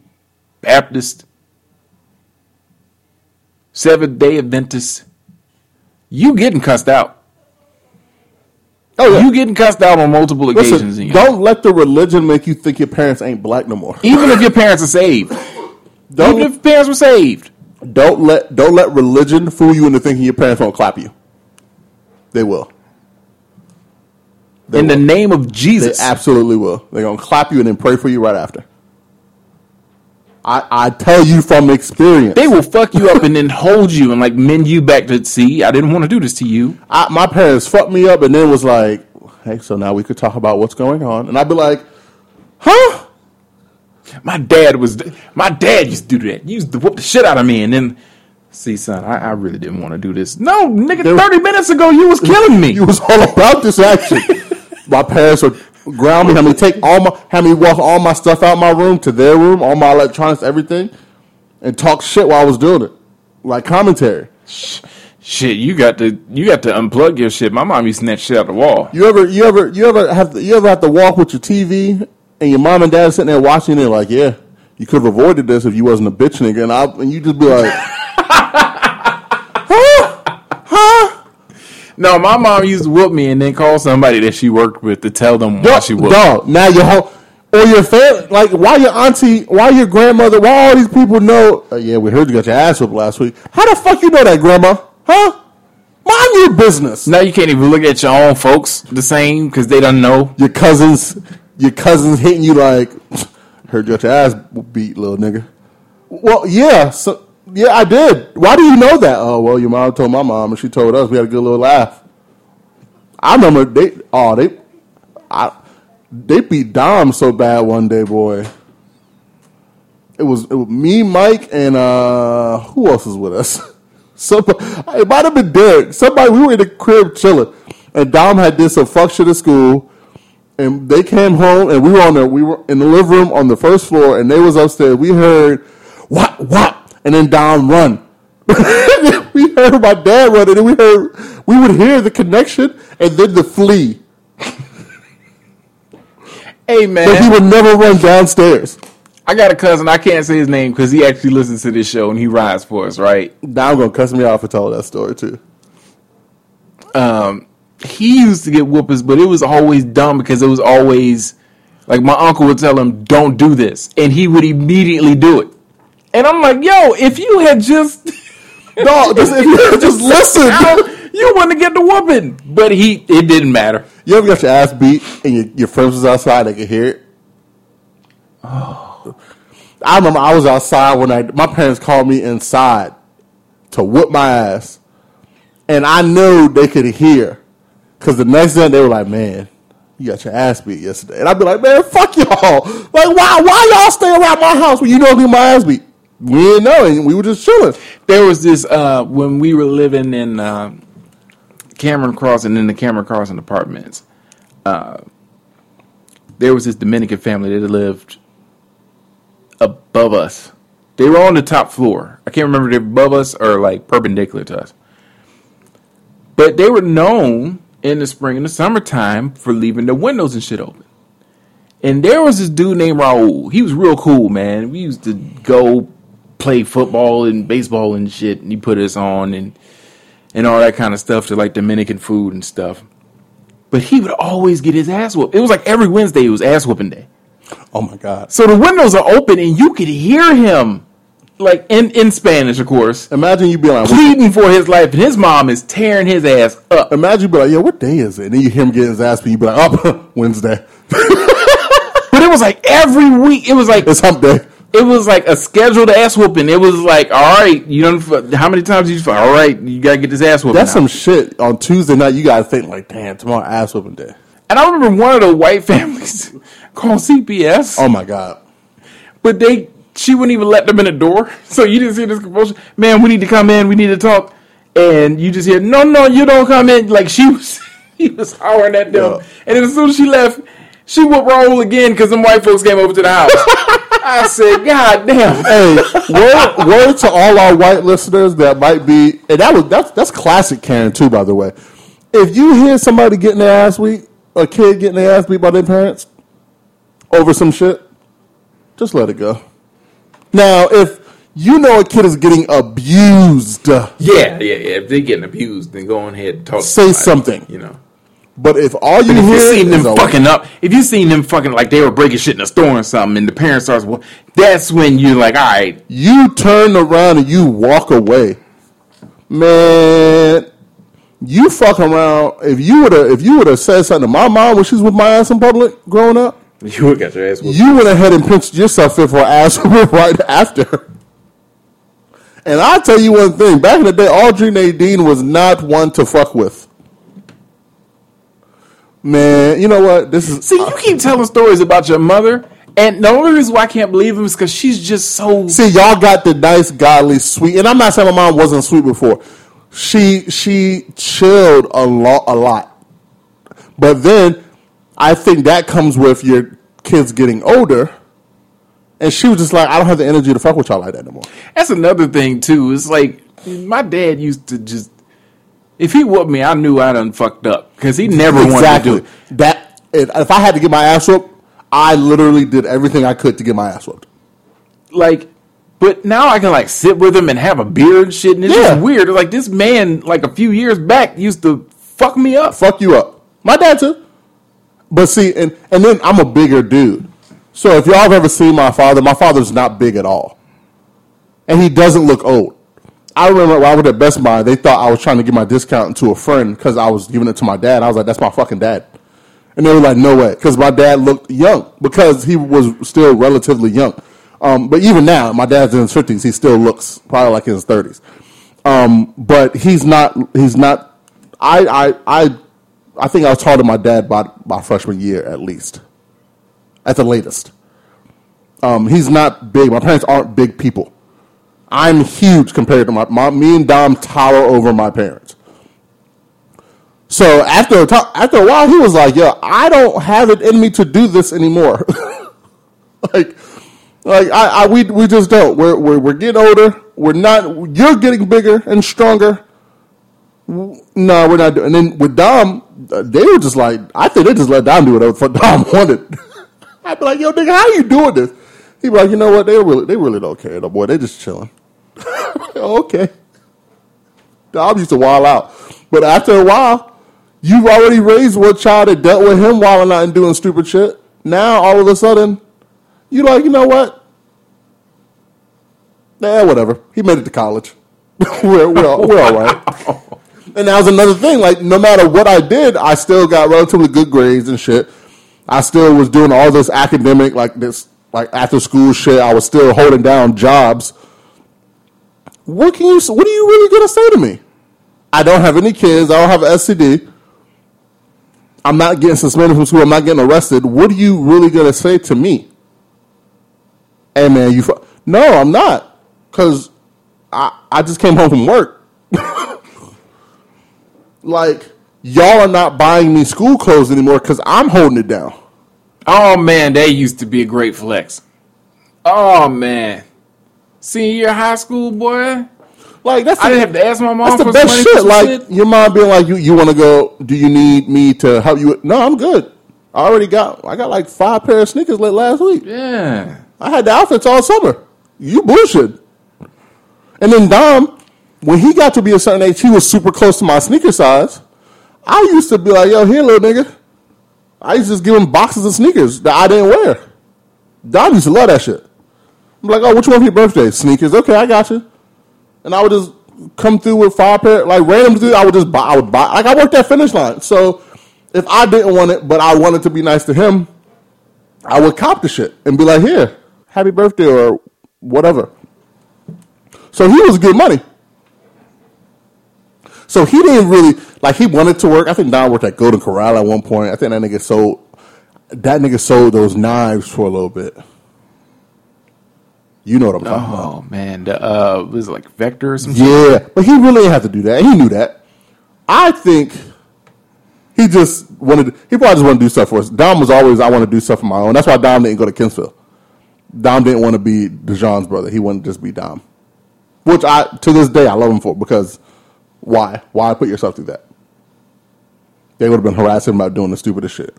Baptist, Seventh Day Adventist, you getting cussed out. Oh yeah. You getting cussed out on multiple occasions. Listen, life. don't let the religion make you think your parents ain't black no more. Even if your parents are saved. *laughs* Don't Even if parents were saved. don't let don't let religion fool you into thinking your parents won't clap you. They will. They In the name of They Jesus. absolutely will. They're gonna clap you and then pray for you right after. I, I tell you from experience. They will fuck you up and then hold you and like mend you back to see. I didn't want to do this to you. I, my parents fucked me up and then was like, "Hey, so now we could talk about what's going on." And I'd be like, "Huh? My dad was my dad used to do that. He used to whoop the shit out of me and then see son, I, I really didn't want to do this. No, nigga, There- thirty minutes ago you was killing me. You was all about this action." *laughs* my parents would ground me, have me take all my, have me walk all my stuff out my room to their room, all my electronics, everything, and talk shit while I was doing it, like commentary. shit, you got to you got to unplug your shit. My mom used to snatch shit out the wall. You ever, you ever, you ever have to, you ever have to walk with your TV and your mom and dad sitting there watching it, like, yeah, you could have avoided this if you wasn't a bitch nigga, and I, and you just be like, No, my mom used to whoop me and then call somebody that she worked with to tell them why she whooped. dog, now your whole, or your family, like, why your auntie, why your grandmother, why all these people know? Uh, yeah, we heard you got your ass whooped last week. How the fuck you know that, grandma? Huh? Mind your business. Now you can't even look at your own folks the same because they don't know. Your cousins, your cousins hitting you like, heard you got your ass beat, little nigga. Well, yeah, so Yeah, I did. Why do you know that? Oh, well, your mom told my mom, and she told us. We had a good little laugh. I remember they. Oh, they. I. They beat Dom so bad one day, boy. It was, it was me, Mike, and uh who else was with us? *laughs* Somebody, it might have been Derek. Somebody. We were in the crib chilling, and Dom had did some fuck shit at school. And they came home, and we were on the we were in the living room on the first floor, and they was upstairs. We heard what what, and then Dom run. *laughs* we heard my dad run, and then we heard we would hear the connection, and then the flee. *laughs* Hey But he would never run downstairs. I got a cousin. I can't say his name because he actually listens to this show and he rides for us, right? Now I'm gonna cuss me out for telling that story too. Um, he used to get whoopings, but it was always dumb because it was always like my uncle would tell him, "Don't do this," and he would immediately do it. And I'm like, "Yo, if you had just *laughs* No, just, *laughs* if you just *laughs* listen. you wouldn't get the whooping." But he, it didn't matter. You ever got your ass beat and your, your friends was outside, they could hear it? *sighs* I remember I was outside when I, my parents called me inside to whoop my ass. And I knew they could hear. Because the next day they were like, man, you got your ass beat yesterday. And I'd be like, man, fuck y'all. Like, why, why y'all stay around my house when you know I get my ass beat? We didn't know, and we were just chilling. There was this uh, when we were living in uh, Cameron Crossing in the Cameron Crossing apartments. Uh, there was this Dominican family that lived above us. They were on the top floor. I can't remember if above us or like perpendicular to us. But they were known in the spring and the summertime for leaving the windows and shit open. And there was this dude named Raul. He was real cool, man. We used to go play football and baseball and shit, and he put us on and and all that kind of stuff to like Dominican food and stuff. But he would always get his ass whooped. It was like every Wednesday it was ass whooping day. Oh my God. So the windows are open and you could hear him, like in in Spanish, of course, Imagine you be like, pleading for his life, and his mom is tearing his ass up. Imagine you be like, yo, what day is it? And then you hear him getting his ass beat. You be like, oh, *laughs* Wednesday. *laughs* But it was like every week. It was like It's hump day. It was like a scheduled ass whooping. It was like, all right, you don't. How many times you? All right, you gotta get this ass whooping. That's now. some shit. On Tuesday night, you gotta think like, damn, tomorrow ass whooping day. And I remember one of the white *laughs* families called CPS, Oh my god. but they she wouldn't even let them in the door. *laughs* So you didn't see this commotion. Man, we need to come in. We need to talk. And you just hear, no, no, you don't come in. Like she *laughs* was, he was hollering at them. Yeah. And then as soon as she left, she whooped Raul again because them white folks came over to the house. I said, God damn. Hey, word, word to all our white listeners that might be, and that was that's that's classic Karen too, by the way. If you hear somebody getting their ass beat, a kid getting their ass beat by their parents over some shit, just let it go. Now, if you know a kid is getting abused, Yeah, yeah, yeah. If they're getting abused, then go on ahead and talk. to Say somebody, something. You know. But if all you If hear you seen them a- fucking up, if you seen them fucking like they were breaking shit in the store or something, and the parents starts, well, that's when you're like, all right, you turn around and you walk away, man. You fuck around. If you would have, if you would have said something to my mom when she was with my ass in public growing up, you would got your ass whooped. you went ahead and pinched yourself in for an ass *laughs* right after. And I'll tell you one thing: back in the day, Audrey Nadine was not one to fuck with. Man, you know what? This is See, you uh, keep telling stories about your mother, and the only reason why I can't believe them is because she's just so. See, y'all got the nice, godly, sweet, and I'm not saying my mom wasn't sweet before. She she chilled a lot, a lot, but then I think that comes with your kids getting older, and she was just like, I don't have the energy to fuck with y'all like that anymore. That's another thing too. It's like my dad used to just. If he whooped me, I knew I done fucked up because he never wanted to do it. that. If if I had to get my ass whooped, I literally did everything I could to get my ass whooped. like but now I can like sit with him and have a beer and shit and it's Yeah. just weird. Like this man like a few years back used to fuck me up. fuck you up. My dad too. But see, and and then I'm a bigger dude. So if y'all have ever seen my father, my father's not big at all, and he doesn't look old. I remember when I was at Best Buy, they thought I was trying to give my discount to a friend because I was giving it to my dad. I was like, "That's my fucking dad," and they were like, "No way," because my dad looked young because he was still relatively young. Um, but even now, my dad's in his fifties. He still looks probably like in his thirties. Um, but he's not. He's not. I I I I think I was taller than my dad by my freshman year at least, at the latest. Um, he's not big. My parents aren't big people. I'm huge compared to my, my me and Dom tower over my parents. So after a after a while, he was like, "Yo, I don't have it in me to do this anymore." *laughs* like, like I, I we we just don't. We're, we're we're getting older. We're not. You're getting bigger and stronger. No, we're not doing. And then with Dom, uh, they were just like, I think they just let Dom do whatever *laughs* Dom wanted. I'd be like, Yo, nigga, how you doing this? He'd be like, You know what? They really they really don't care, no boy. They just chilling. Oh, okay. Dom used to wild out, but after a while, you've already raised one child that dealt with him wilding out and doing stupid shit. Now all of a sudden, you like, you know what? Yeah, whatever. He made it to college. *laughs* we're, we're, all- we're all right. And that was another thing. Like, no matter what I did, I still got relatively good grades and shit. I still was doing all this academic, like this, like after school shit. I was still holding down jobs. What can you? What are you really gonna say to me? I don't have any kids. I don't have an STD. I'm not getting suspended from school. I'm not getting arrested. What are you really gonna say to me? Hey man, you. Fu-. No, I'm not, cause I I just came home from work. *laughs* like y'all are not buying me school clothes anymore because I'm holding it down. Oh man, that used to be a great flex. Oh man, senior year high school, boy. Like that's I the, didn't have to ask my mom that's the best shit. Like shit. your mom being like, you you want to go? Do you need me to help you? No, I'm good. I already got I got like five pair of sneakers late last week. Yeah. I had the outfits all summer. You bullshit. And then Dom, when he got to be a certain age, he was super close to my sneaker size. I used to be like, yo, here, little nigga. I used to just give him boxes of sneakers that I didn't wear. Dom used to love that shit. I'm like, oh, you want for your birthday? Sneakers. Okay, I got you. And I would just come through with five pair, like random through. I would just buy. I would buy. Like I worked at Finish Line, so if I didn't want it, but I wanted to be nice to him, I would cop the shit and be like, here, happy birthday or whatever. So he was good money. So he didn't really like he wanted to work. I think Dom worked at Golden Corral at one point. I think that nigga sold that nigga sold those knives for a little bit. You know what I'm talking about. Oh man, the uh, was it like Vector or some shit? Yeah, but he really didn't have to do that. He knew that. I think he just wanted. He probably just wanted to do stuff for us. Dom was always, I want to do stuff on my own. That's why Dom didn't go to Kinsville. Dom didn't want to be Deshaun's brother. He wanted to just be Dom, which I to this day I love him for because why? Why put yourself through that? They would have been harassing him about doing the stupidest shit.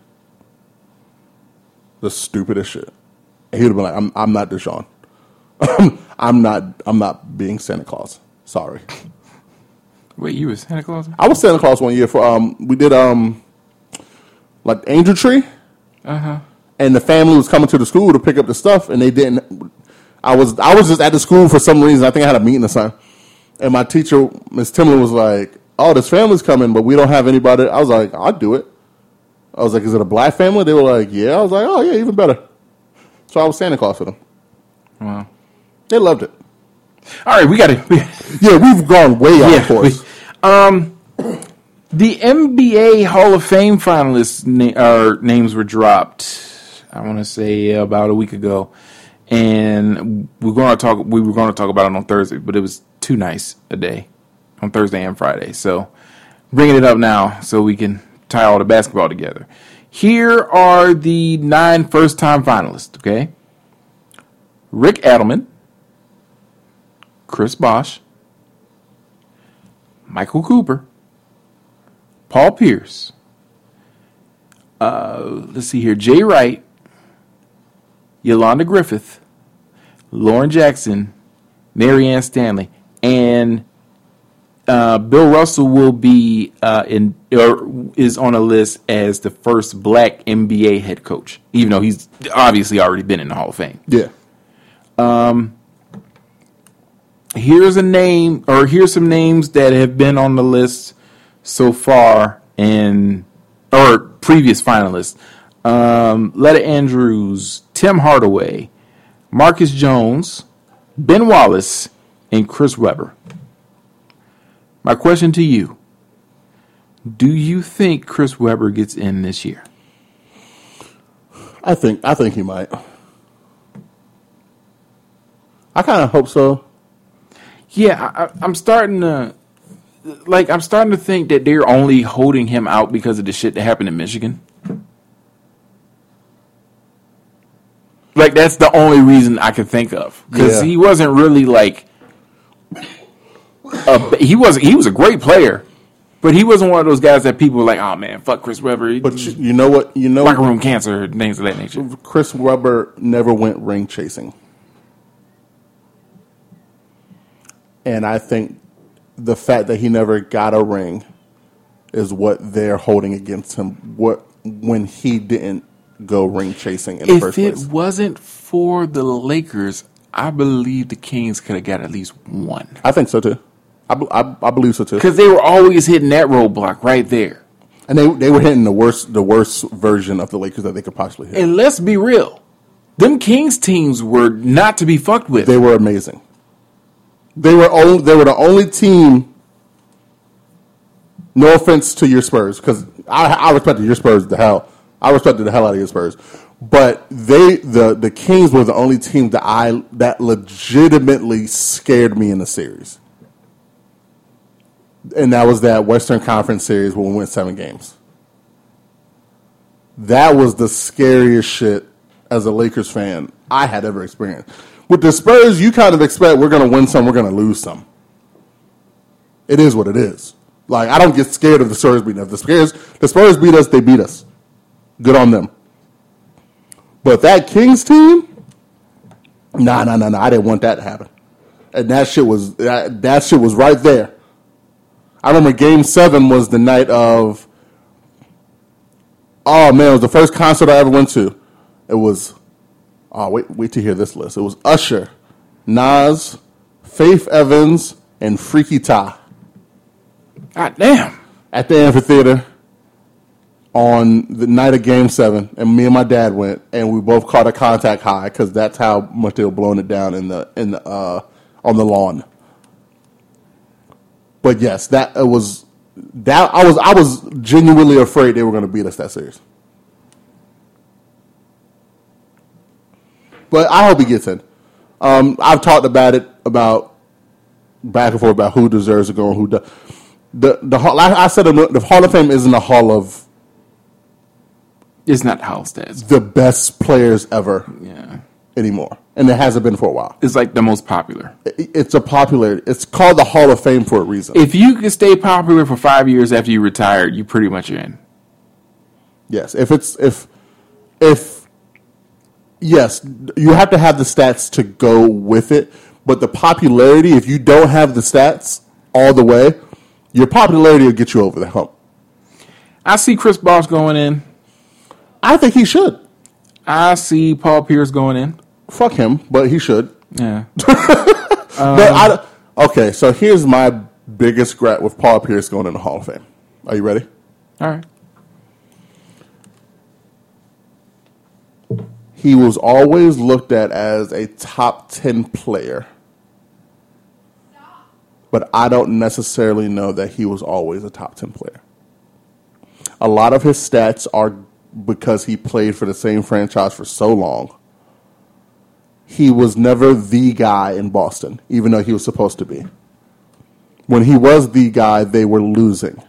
The stupidest shit. And he would have been like, "I'm, I'm not Deshaun. I'm not. I'm not being Santa Claus. Sorry." Wait, you was Santa Claus? I was Santa Claus one year for um we did um like Angel Tree. Uh-huh. And the family was coming to the school to pick up the stuff and they didn't I was I was just at the school for some reason. I think I had a meeting or something. And my teacher, Miss Timlin, was like, Oh, this family's coming, but we don't have anybody. I was like, I'll do it. I was like, Is it a black family? They were like, Yeah. I was like, Oh yeah, even better. So I was Santa Claus for them. Wow. They loved it. All right, we got to. *laughs* Yeah, we've gone way off Yeah, course. we- um, the NBA Hall of Fame finalists na- uh, names were dropped. I want to say about a week ago, and we're going to talk. We were going to talk about it on Thursday, but it was too nice a day on Thursday and Friday. So, bringing it up now so we can tie all the basketball together. Here are the nine first-time finalists. Okay, Rick Adelman, Chris Bosh. Michael Cooper, Paul Pierce. Uh, let's see here. Jay Wright, Yolanda Griffith, Lauren Jackson, Marianne Stanley, and uh, Bill Russell will be uh, in or is on a list as the first black NBA head coach, even though he's obviously already been in the Hall of Fame Yeah. Here's a name or here's some names that have been on the list so far and or previous finalists. Um, Leta Andrews, Tim Hardaway, Marcus Jones, Ben Wallace, and Chris Webber. My question to you Do you think Chris Webber gets in this year? I think I think he might. I kind of hope so. Yeah, I, I'm starting to like. I'm starting to think that they're only holding him out because of the shit that happened in Michigan. Like that's the only reason I could think of because Yeah. he wasn't really like. A, he was he was a great player, but he wasn't one of those guys that people were like, oh man, fuck Chris Webber, But you, you know what? You know, locker room cancer, things of that nature. Chris Webber never went ring chasing, and I think the fact that he never got a ring is what they're holding against him. What when he didn't go ring chasing in the If first it wasn't for the Lakers, I believe the Kings could have got at least one. I think so too. I, I, I believe so too. Because they were always hitting that roadblock right there. And they they were hitting the worst the worst version of the Lakers that they could possibly hit. And let's be real, them Kings teams were not to be fucked with. They were amazing. They were only, they were the only team. No offense to your Spurs, because I, I respected your Spurs the hell. I respected the hell out of your Spurs, but they the the Kings were the only team that I that legitimately scared me in the series, and that was that Western Conference series when we went seven games. That was the scariest shit as a Lakers fan I had ever experienced. With the Spurs, you kind of expect we're going to win some, we're going to lose some. It is what it is. Like I don't get scared of the Spurs beating us. The Spurs, the Spurs beat us, they beat us. Good on them. But that Kings team, nah, nah, nah, nah. I didn't want that to happen. And that shit was that, that shit was right there. I remember Game Seven was the night of. Oh man, it was the first concert I ever went to. It was. Oh wait, wait to hear this list. It was Usher, Nas, Faith Evans, and Freaky Tah God damn. at the amphitheater on the night of Game Seven, and me and my dad went, and we both caught a contact high because that's how much they were blowing it down in the in the uh, on the lawn. But yes, that it was that I was I was genuinely afraid they were going to beat us that series. But I hope he gets in. Um, I've talked about it about back and forth about who deserves to go and who does. The the hall, like I said the Hall of Fame isn't a hall of It's not house stats. the best players ever Yeah. anymore, and it hasn't been for a while. It's like the most popular. It- It's a popular. It's called the Hall of Fame for a reason. If you can stay popular for five years after you retire, you pretty much are in. Yes, if it's if if yes, you have to have the stats to go with it. But the popularity, if you don't have the stats all the way, your popularity will get you over the hump. I see Chris Bosh going in. I think he should. I see Paul Pierce going in. Fuck him, but he should. Yeah. *laughs* but I, um, okay, so here's my biggest gripe with Paul Pierce going in the Hall of Fame. Are you ready? All right. He was always looked at as a top 10 player. But I don't necessarily know that he was always a top 10 player. A lot of his stats are because he played for the same franchise for so long. He was never the guy in Boston, even though he was supposed to be. When he was the guy, they were losing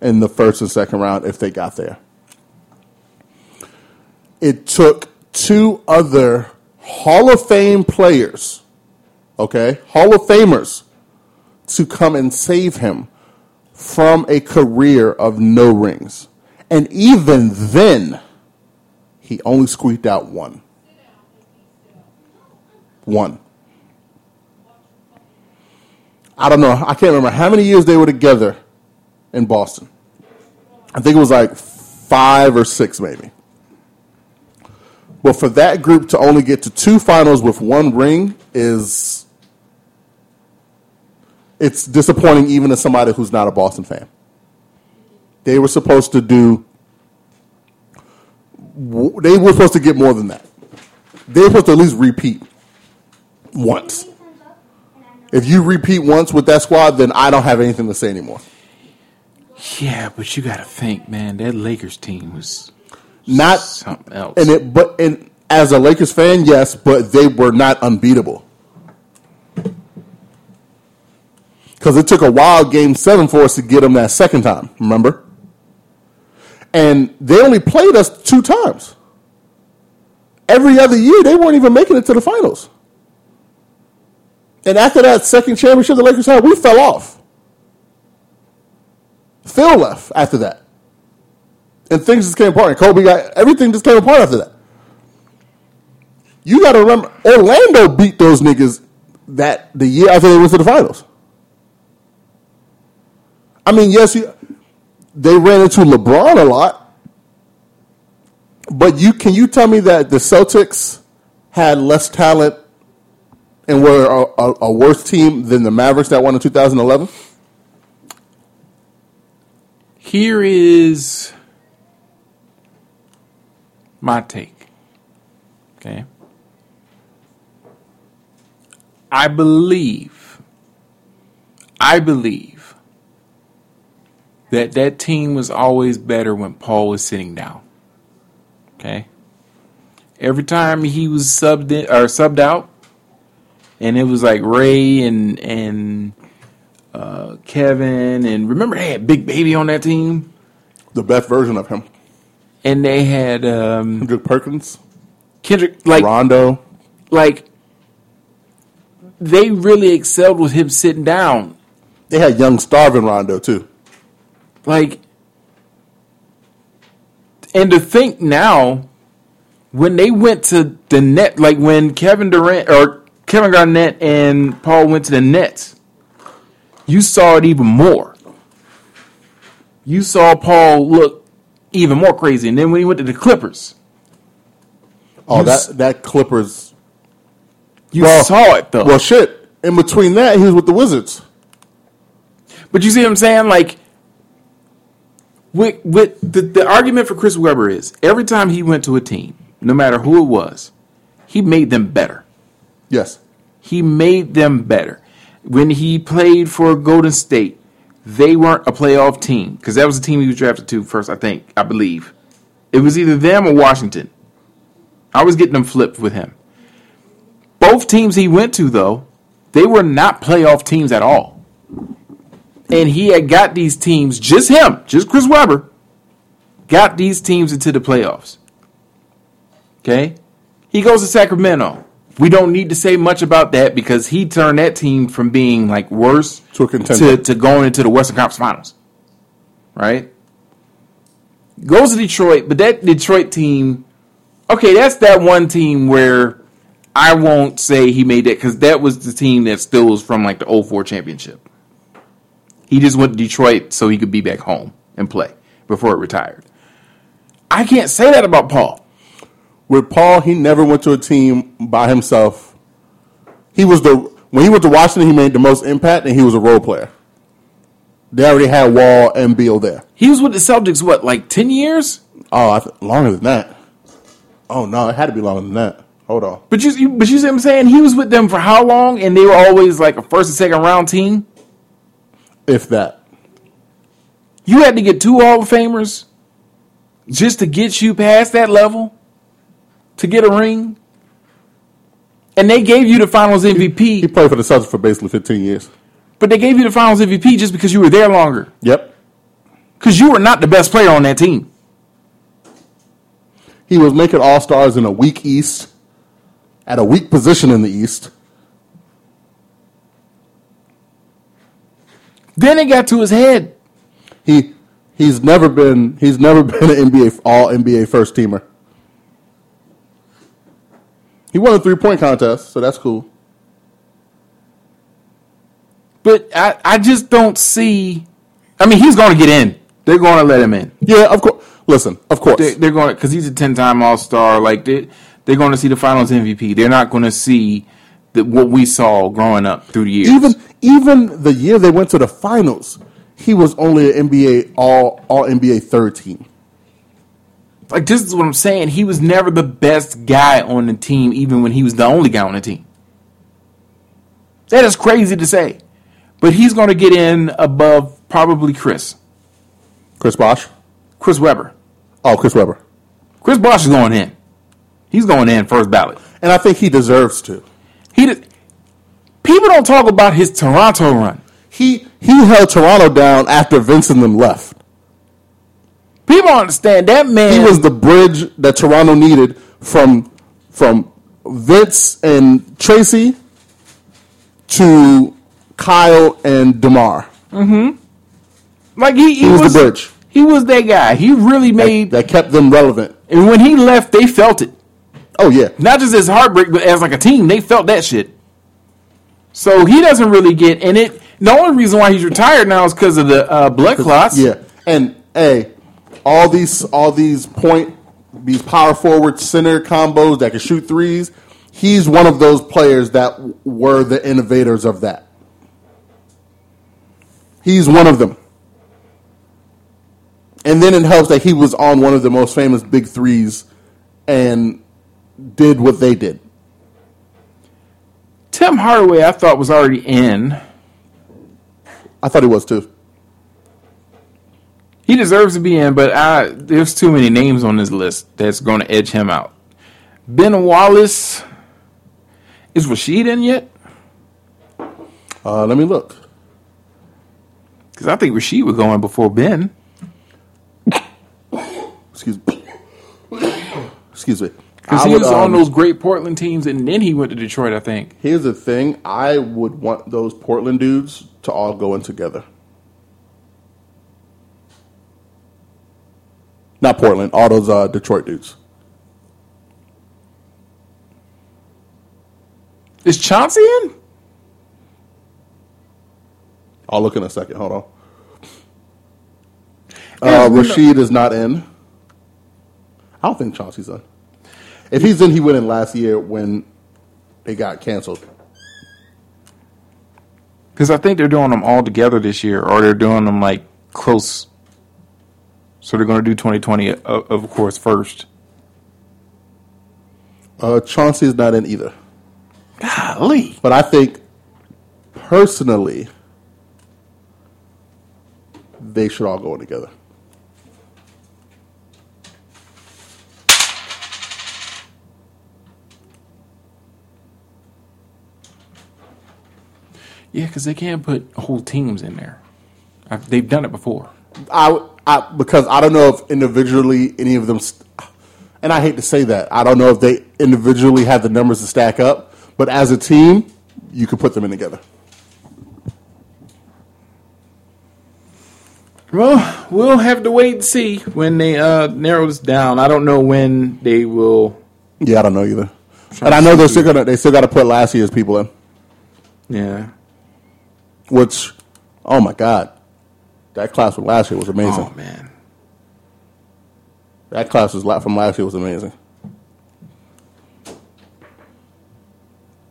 in the first and second round if they got there it took two other Hall of Fame players, okay, Hall of Famers, to come and save him from a career of no rings. And even then, he only squeaked out one. One. I don't know. I can't remember how many years they were together in Boston. I think it was like five or six, maybe. But for that group to only get to two finals with one ring is it's disappointing even as somebody who's not a Boston fan. They were supposed to do they were supposed to get more than that. they're supposed to at least repeat once. If you repeat once with that squad, then I don't have anything to say anymore. Yeah, but you got to think, man. That Lakers team was Not something else. and it, but and as a Lakers fan, yes, but they were not unbeatable. Because it took a while, Game Seven, for us to get them that second time. Remember? And they only played us two times. Every other year, they weren't even making it to the finals. And after that second championship the Lakers had, we fell off. Phil left after that. And things just came apart. And Kobe got everything just came apart after that. You got to remember, Orlando beat those niggas that the year after they went to the finals. I mean, yes, you, they ran into LeBron a lot, but you can you tell me that the Celtics had less talent and were a, a, a worse team than the Mavericks that won in 2011? Here is my take. Okay. I believe, I believe that that team was always better when Paul was sitting down. Okay. Every time he was subbed in, or subbed out, and it was like Ray and and uh, Kevin, and remember they had Big Baby on that team, The best version of him. And they had um, Kendrick Perkins, Kendrick, like Rondo. like they really excelled with him sitting down. They had young starving Rondo too. Like, and to think now, when they went to the net, like when Kevin Durant or Kevin Garnett and Paul went to the Nets, you saw it even more. You saw Paul look even more crazy, and then when he went to the Clippers, Oh, that that Clippers. you Well, saw it though. Well, shit. In between that, he was with the Wizards. But you see what I'm saying? Like, with, with the, the argument for Chris Webber is every time he went to a team, no matter who it was, he made them better. Yes. He made them better. When he played for Golden State, they weren't a playoff team because that was the team he was drafted to first, I think, I believe. It was either them or Washington. I was getting them flipped with him. Both teams he went to, though, they were not playoff teams at all. And he had got these teams, just him, just Chris Webber, got these teams into the playoffs. Okay? He goes to Sacramento. We don't need to say much about that because he turned that team from being like worse To to, to going into the Western Conference Finals. Right? Goes to Detroit, but that Detroit team, okay, that's that one team where I won't say he made that because that was the team that still was from like the 04 championship. He just went to Detroit so he could be back home and play before it retired. I can't say that about Paul. With Paul, he never went to a team by himself. He was the when he went to Washington, he made the most impact, and he was a role player. They already had Wall and Beal there. He was with the Celtics, what, like 10 years? Oh, I th- longer than that. Oh no, it had to be longer than that. Hold on. But you, you, but you see what I'm saying? He was with them for how long? And they were always like a first and second round team. If that. You had to get two Hall of Famers just to get you past that level to get a ring. And they gave you the Finals MVP. He MVP, played for the Celtics for basically 15 years. but they gave you the Finals MVP just because you were there longer. Yep. Because you were not the best player on that team. He was making All Stars in a weak East, at a weak position in the East. Then it got to his head. He he's never been he's never *laughs* been an NBA All NBA first teamer. He won a three point contest, so that's cool. But I, I just don't see. I mean, he's going to get in. They're going to let him in. Yeah, of course. Listen, of course. They, they're going because he's a ten time All Star. Like they they're going to see the Finals MVP. They're not going to see the, what we saw growing up through the years. even even the year they went to the finals, he was only an NBA all all NBA third team. Like this is what I'm saying. He was never the best guy on the team, even when he was the only guy on the team. That is crazy to say, but he's going to get in above probably Chris, Chris Bosh. Chris Webber. Oh, Chris Webber. Chris Bosh is going in. He's going in first ballot. And I think he deserves to. He did, people don't talk about his Toronto run. He he held Toronto down after Vince and them left. People understand that man. He was the bridge that Toronto needed from from Vince and Tracy to Kyle and DeMar. Mm-hmm. Like he, he, He was, was, the bridge He was that guy. He really made. that kept them relevant. and when he left, they felt it. Oh yeah, Not just as heartbreak, but as like a team, they felt that shit. So he doesn't really get in it. The only reason why he's retired now is because of the uh, blood clots. yeah. And hey, all these all these point these power forward center combos that can shoot threes. He's one of those players that were the innovators of that. He's one of them. And then it helps that he was on one of the most famous big threes and did what they did. Tim Hardaway, I thought was already in. I thought he was too. He deserves to be in, but I, there's too many names on this list that's going to edge him out. Ben Wallace. Is Rasheed in yet? Uh, let me look. Because I think Rasheed would go in before Ben. Excuse me. Excuse me. Because he would, was on um, those great Portland teams, and then he went to Detroit, I think. Here's the thing: I would want those Portland dudes to all go in together. Not Portland, all those uh, Detroit dudes. Is Chauncey in? I'll look in a second. Hold on. Uh, Rasheed is not in. I don't think Chauncey's in. If he's in, he went in last year when they got canceled. Because I think they're doing them all together this year, or they're doing them like close. So they're going to do 2020, uh, of course, first. Uh, Chauncey is not in either. Golly. But I think personally, they should all go in together. Yeah, because they can't put whole teams in there. i they've done it before. I, I because I don't know if individually any of them, st- and I hate to say that I don't know if they individually have the numbers to stack up, but as a team, you could put them in together. Well, we'll have to wait and see when they uh, narrow this down. I don't know when they will. Yeah, I don't know either, and I know they're still gonna they still got to put last year's people in, Yeah. which, oh my god, that class from last year was amazing. Oh man. That class was from last year was amazing.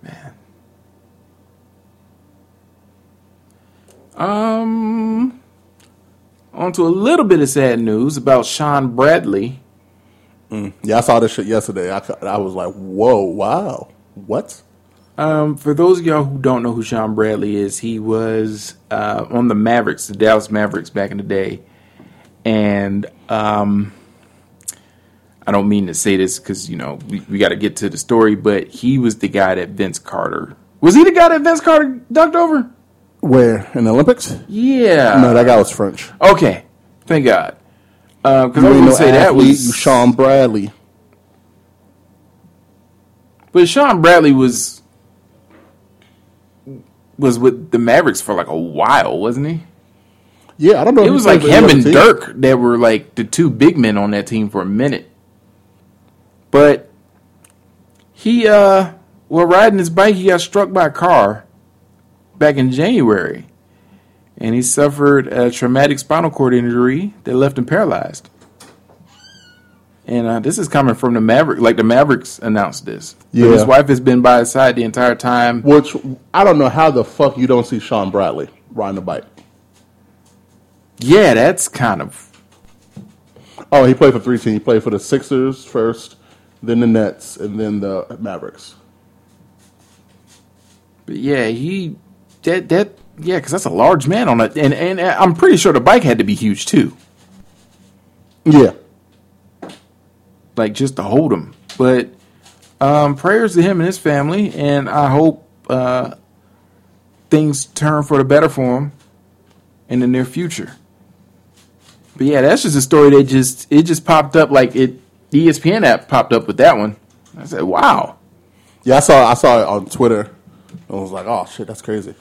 Man. Um. On to a little bit of sad news about Shawn Bradley. Yeah, I saw this shit yesterday. I, I was like, whoa, wow, what? Um, for those of y'all who don't know who Shawn Bradley is, he was uh, on the Mavericks, the Dallas Mavericks back in the day, and um, I don't mean to say this because you know we, we got to get to the story, but he was the guy that Vince Carter was. He the guy that Vince Carter ducked over? Where in the Olympics? Yeah. No, that guy was French. Okay, thank God. Because I You was going to say that was Shawn Bradley. But Shawn Bradley was was with the Mavericks for like a while, wasn't he? Yeah, I don't know. It was like him and team. Dirk that were like the two big men on that team for a minute. But he uh while riding his bike he got struck by a car back in January. And he suffered a traumatic spinal cord injury that left him paralyzed. And uh, this is coming from the Maverick, like the Mavericks announced this. But Yeah. his wife has been by his side the entire time. Which I don't know how the fuck you don't see Shawn Bradley riding a bike. Yeah, that's kind of Oh, he played for three teams. He played for the Sixers first, then the Nets, and then the Mavericks. But yeah, he that that yeah, because that's a large man on it, and and I'm pretty sure the bike had to be huge too, Yeah. Like just to hold him. But um, prayers to him and his family, and I hope uh, things turn for the better for him in the near future. But yeah, that's just a story that just it just popped up like it. The ESPN app popped up with that one. I said, "Wow." Yeah, I saw I saw it on Twitter. I was like, oh shit, that's crazy.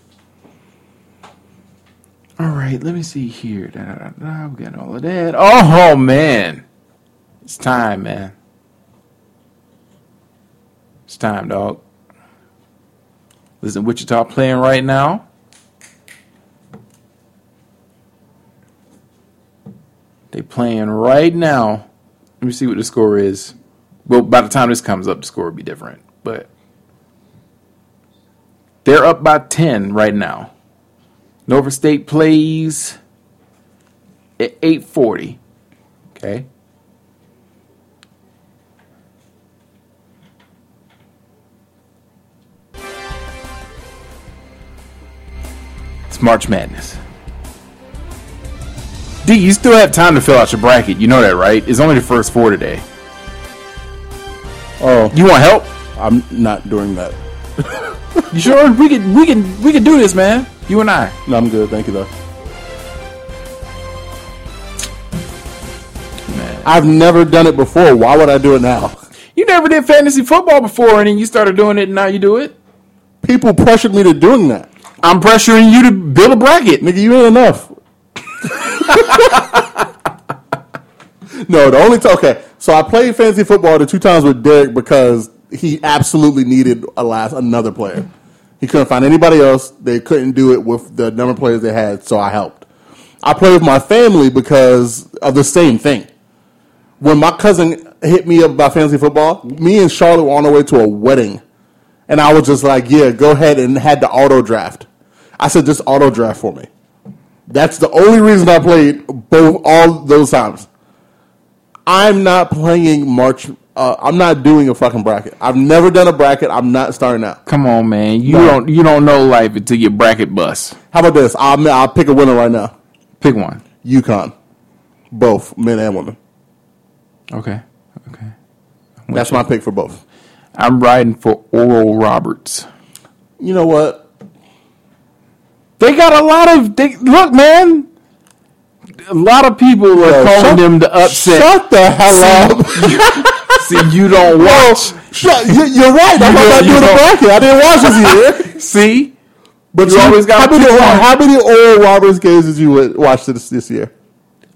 All right, let me see here. Da, da, da, da, we got all of that. Oh man, it's time, man. It's time, dog. Listen, Wichita playing right now. They playing right now. Let me see what the score is. Well, by the time this comes up, the score will be different. But they're up by ten right now. Norfolk State plays at 8:40. Okay? It's March Madness. D, you still have time to fill out your bracket. You know that, right? It's only the first four today. Oh, You want help? I'm not doing that. *laughs* You sure? We can we can we can do this, man. You and I. No, I'm good. Thank you, though. Man. I've never done it before. Why would I do it now? You never did fantasy football before, and then you started doing it, and now you do it. People pressured me to doing that. I'm pressuring you to build a bracket. Nigga, you ain't enough. *laughs* no, the only time. Okay, so I played fantasy football the two times with Derek because he absolutely needed a last another player. He couldn't find anybody else. They couldn't do it with the number of players they had, so I helped. I played with my family because of the same thing. When my cousin hit me up about fantasy football, me and Charlotte were on our way to a wedding. And I was just like, yeah, go ahead and had the auto draft. I said, just auto draft for me. That's the only reason I played both all those times. I'm not playing March. Uh, I'm not doing a fucking bracket. I've never done a bracket. I'm not starting out. Come on, man. You No. don't you don't know life until you bracket bust. How about this? I'll, I'll pick a winner right now. Pick one. UConn, both men and women. Okay. Okay. That's my pick for both. I'm riding for Oral Roberts. You know what? They got a lot of they, look, man. A lot of people are Yo, calling shut- them the upset. Shut the hell up. *laughs* See, you don't Bro, watch. shut, you, you're right. I'm not doing don't- bracket. I didn't watch this *laughs* year. See, But You always gotta how many, pick how many Oral Roberts games did you wa- watch this this year?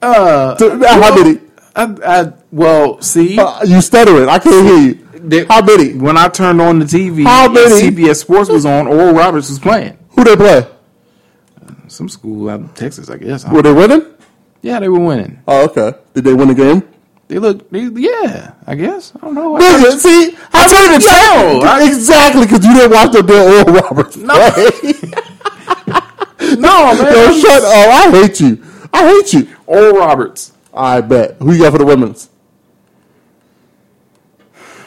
uh, So, how many? I, I, well, see, Uh, you stuttering. I can't hear you. They- How many? when I turned on the TV, How many? CBS Sports was on. Oral Roberts was playing. Who they play? Some school out in Texas, I guess. Were they winning? yeah, they were winning. Oh, okay. Did they win the game? They look, they, yeah, I guess. I don't know. I *laughs* Nigga, see, I turned the channel. I- exactly because you didn't watch the damn Oral Roberts. No. *laughs* no, man. *laughs* Yo, shut up! I hate you. I hate you. Oral Roberts. I bet. Who you got for the women's?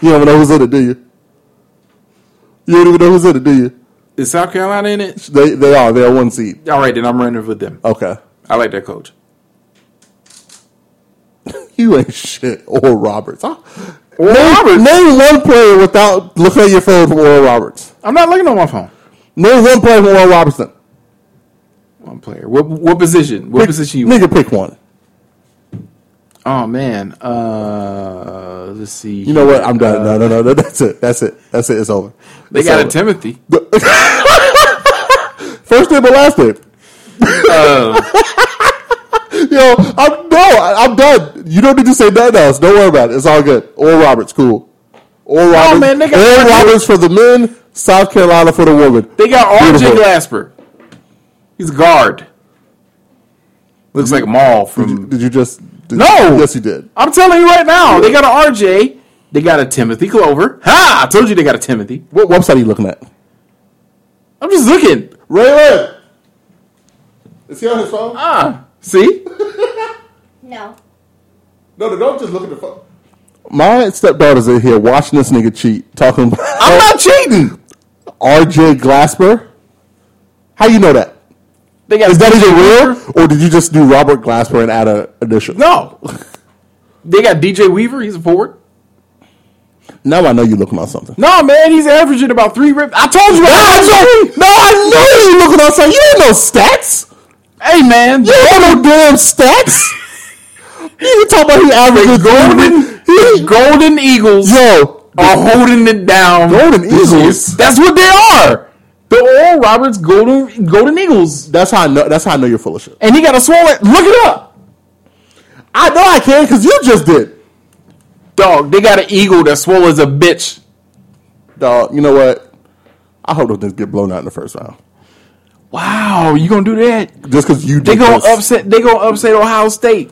You don't even know who's in it, do you? You don't even know who's in it, do you? Is South Carolina in it? They they are. They're one seed. All right, then I'm running with them. Okay. I like that coach. *laughs* You ain't shit. Oral Roberts. Huh? Oral name, Roberts. name one player without looking at your phone from Oral Roberts. I'm not looking on my phone. Name one player from Oral Robertson. One player. What what position? What Pick- position you? Nigga, pick one. Oh man. Uh, let's see. You know what? I'm Uh, done. No, no, no, no. *laughs* That's it. That's it. That's it. It's over. They It's got a. Timothy. *laughs* First name or last name? Uh, *laughs* Yo, I'm no, I, I'm done. You don't need to say nothing else. Don't worry about it. It's all good. Oral Roberts, cool. Oral Roberts, oh, man, they got- Oral Roberts for the men, South Carolina for the women. they got RJ. Glasper. He's a guard. Looks like a mall Did you, from. did you just? Did No! You, yes, he did. I'm telling you right now, they got an RJ. They got a Timothy Clover. Ha! I told you they got a Timothy. What website are you looking at? I'm just looking. Raylan. Is he on his phone? Ah, see? *laughs* No. No, no, don't just look at the phone. My stepdaughter's in here watching this nigga cheat, talking about I'm not cheating. RJ Glasper. How you know that? They got Is that even real, or did you just do Robert Glasper and add an addition? No. They got DJ Weaver. He's a forward. Now I know you're looking at something. No, man, he's averaging about three rips. I told you. No, I know, no, I know you're looking at something. You ain't no stats. Hey, man. You ain't no damn stats. *laughs* you talk about he averages Golden, He, Golden Eagles yo, are holding it down. Golden Eagles? That's what they are. The Oral Roberts Golden Golden Eagles. that's how I know. That's how I know you're full of shit. And he got a swollen. Look it up. I know I can because you just did. Dog, they got an eagle that swole as a bitch. Dog, you know what? I hope those things get blown out in the first round. Wow, you gonna do that? Just because you They gonna this. upset. They gonna upset Ohio State.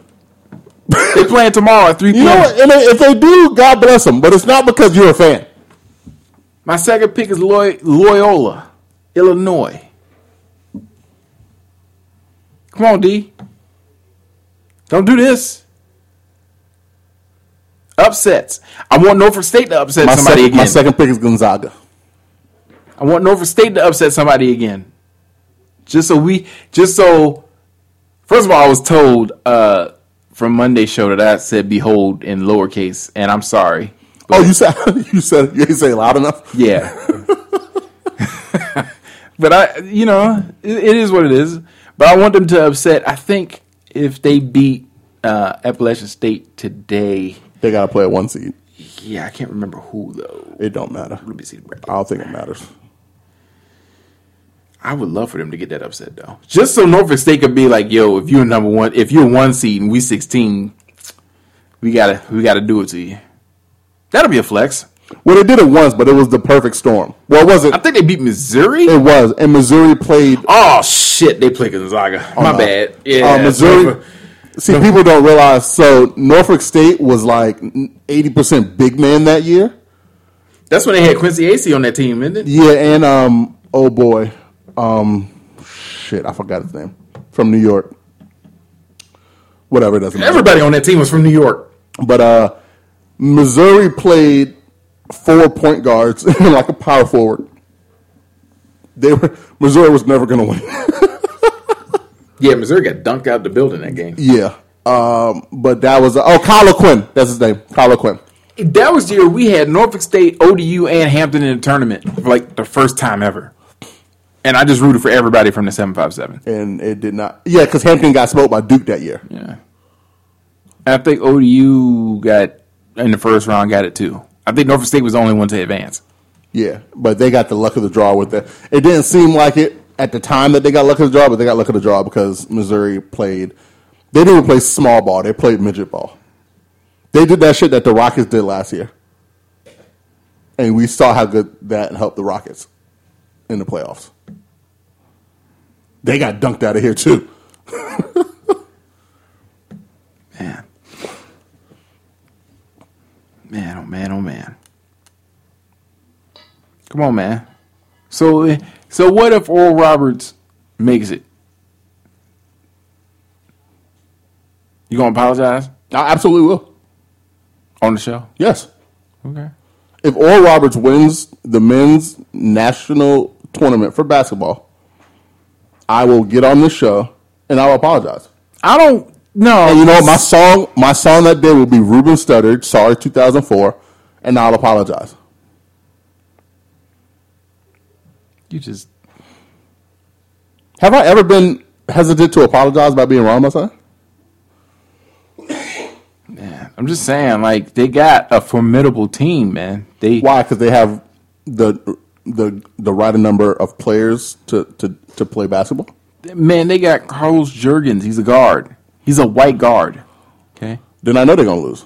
*laughs* they playing tomorrow at three You know what? And if they do, God bless them. But it's not because you're a fan. My second pick is Loy- Loyola, Illinois. Come on, D. Don't do this. Upsets. I want Norfolk State to upset My, somebody second, my second pick is Gonzaga. I want Norfolk State to upset somebody again. Just so we, just so. First of all, I was told uh, from Monday's show that I said "behold" in lowercase, and I'm sorry. Oh, you said *laughs* you said you didn't say it loud enough. Yeah. *laughs* but I, you know, it, it is what it is. But I want them to upset. I think if they beat uh, Appalachian State today, They got to play at one seed. yeah, I can't remember who though. It don't matter. Let me see. I don't think it matters. I would love for them to get that upset though, just so Norfolk State could be like, "Yo, if you're number one, if you're one seed and we 16, we gotta we gotta do it to you." That'll be a flex. Well, they did it once, but it was the perfect storm. Well, it wasn't. I think they beat Missouri. It was, and Missouri played. Oh shit, they played Gonzaga. My no. bad. Yeah, Uh, Missouri. Norfolk- See, people don't realize. So Norfolk State was like eighty percent big man that year. That's when they had Quincy Acy on that team, isn't it? Yeah, and um, oh boy, um, shit, I forgot his name from New York. Whatever, it doesn't matter. Everybody on that team was from New York. But uh, Missouri played four point guards *laughs* like a power forward. They were Missouri was never going to win. *laughs* Yeah, Missouri got dunked out the building that game. yeah, um, but that was oh Kyle O'Quinn. That's his name, Kyle O'Quinn. That was the year we had Norfolk State, ODU, and Hampton in the tournament for like the first time ever. And I just rooted for everybody from the seven five seven. And it did not. Yeah, because Hampton got smoked by Duke that year. Yeah, I think ODU got in the first round got it too. I think Norfolk State was the only one to advance. Yeah, but they got the luck of the draw with that. It didn't seem like it at the time that they got luck of the draw, but they got luck of the draw because Missouri played. They didn't play small ball; they played midget ball. They did that shit that the Rockets did last year, and we saw how good that helped the Rockets in the playoffs. They got dunked out of here too. *laughs* man, oh man, oh man. Come on, man. So, so what if Oral Roberts makes it? You gonna apologize I absolutely will. on the show? Yes, Okay. if Oral Roberts wins the men's national tournament for basketball, I will get on the show and I'll apologize. I don't know. And you know? My song, my song that day will be Ruben Studdard, Sorry 2004, and I'll apologize. you just Have I ever been hesitant to apologize by being wrong about something? man. I'm just saying, like they got a formidable team, man. They Why? Because they have the the the right number of players to, to, to play basketball. man, they got Carlos Jurgens. He's a guard. He's a white guard. Okay. Then I know they're gonna lose.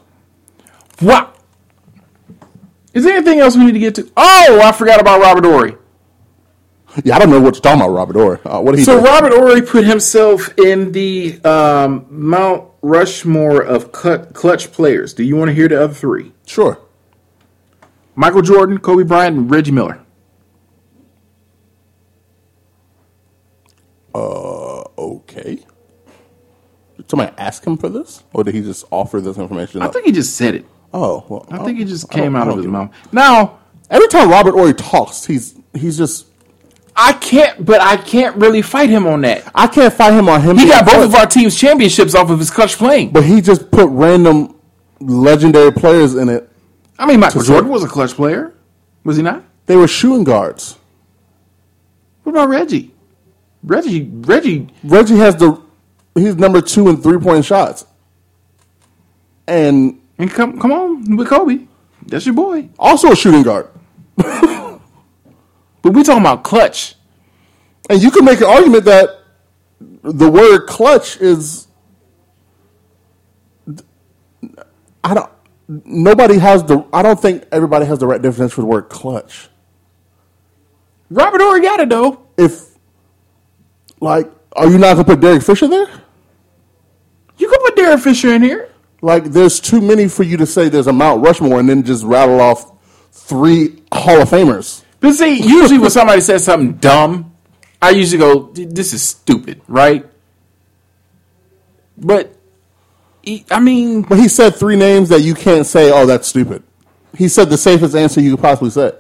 What? Is there anything else we need to get to? Oh, I forgot about Robert Horry. Yeah, I don't know what you're talking about, Robert Horry. Uh, what did he So do? Robert Horry put himself in the um, Mount Rushmore of cut, clutch players. Do you want to hear the other three? sure. Michael Jordan, Kobe Bryant, and Reggie Miller. Okay. Somebody ask him for this, or did he just offer this information? I up? think he just said it. Oh, well, I think it just came out of his mouth. Now, Every time Robert Horry talks, he's he's just. I can't, but I can't really fight him on that. I can't fight him on him. He got both clutch, of our team's championships off of his clutch playing. but he just put random legendary players in it. I mean, Michael Jordan was a clutch player, was he not? They were shooting guards. What about Reggie? Reggie, Reggie, Reggie has the he's number two in three point shots, and and come, come on with Kobe. That's your boy. also a shooting guard. *laughs* But we talking about clutch. And you can make an argument that the word clutch is I don't nobody has the I don't think everybody has the right definition for the word clutch. Robert Horry got it though. If like are you not gonna put Derek Fisher there? You could put Derek Fisher in here. Like there's too many for you to say there's a Mount Rushmore and then just rattle off three Hall of Famers. But see, usually when somebody says something dumb, I usually go, "This is stupid," right? But he- I mean, But he said three names that you can't say, oh, that's stupid. He said the safest answer you could possibly say.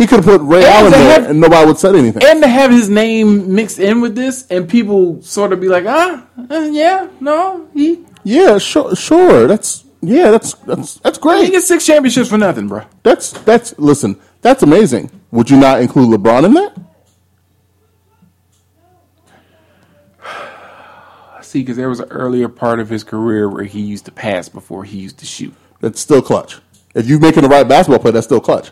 He could have put Ray And Allen there have- and nobody would say anything. and to have his name mixed in with this, and people sort of be like, "Ah, uh, yeah, no, he Yeah, sure, sure. That's yeah, that's that's that's great. he gets six championships for nothing, bro." That's that's listen, that's amazing. Would you not include LeBron in that? *sighs* See, because there was an earlier part of his career where he used to pass before he used to shoot. That's still clutch. If you're making the right basketball play, that's still clutch.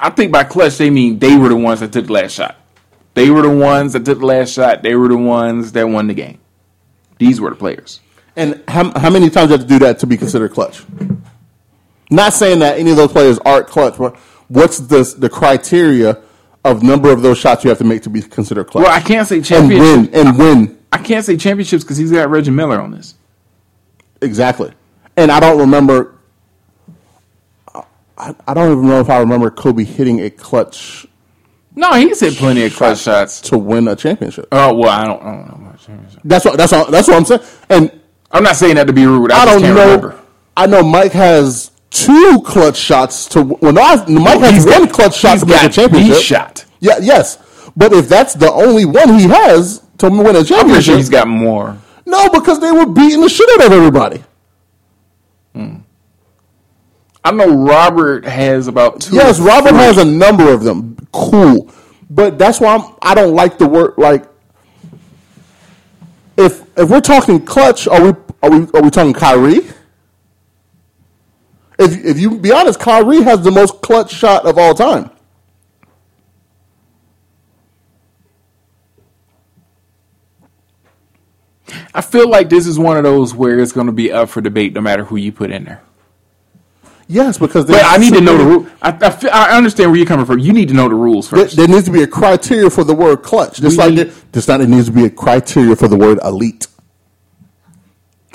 I think by clutch they mean they were the ones that took the last shot. They were the ones that took the last shot. They were the ones that won the game. These were the players. And how, how many times do you have to do that to be considered clutch? Not saying that any of those players aren't clutch, but what's the the criteria of number of those shots you have to make to be considered clutch? Well, I can't say and win and win I can't say championships because he's got Reggie Miller on this. exactly. And I don't remember. I, I don't even know if I remember Kobe hitting a clutch No, he's hit plenty of clutch shots. to win a championship. Oh well, I don't, I don't know. about championship. That's what that's what, that's what I'm saying. And I'm not saying that to be rude. I, I don't know. remember. I know Mike has two clutch shots to. Well, no, I- Mike has one got- clutch shot to win a championship. shot. Yeah, yes, but if that's the only one he has to win a I'm pretty championship, sure he's got more. no, because they were beating the shit out of everybody. Hmm. I know Robert has about two. Yes, Robert three. has a number of them. Cool, but that's why I'm, I don't like the word like. If if we're talking clutch, are we are we are we talking Kyrie? If if you be honest, Kyrie has the most clutch shot of all time. I feel like this is one of those where it's going to be up for debate no matter who you put in there. Yes, because But I need to know the rule. I, I, feel, I understand where you're coming from. You need to know the rules There, first. there needs to be a criteria for the word clutch. Just We like need- there, just like there needs to be a criteria for the word elite.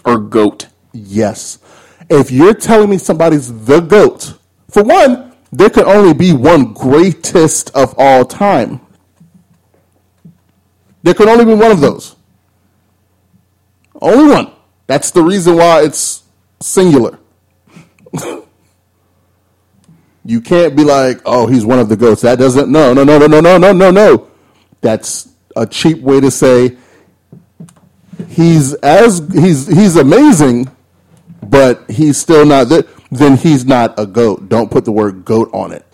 or goat. Yes. If you're telling me somebody's the GOAT, for one, there can only be one greatest of all time. There can only be one of those. Only one. That's the reason why it's singular. *laughs* you can't be like, oh, he's one of the GOATs. That doesn't, no, no, no, no, no, no, no, no, no. That's a cheap way to say he's as he's he's amazing, but he's still not. The, then he's not a goat. Don't put the word goat on it.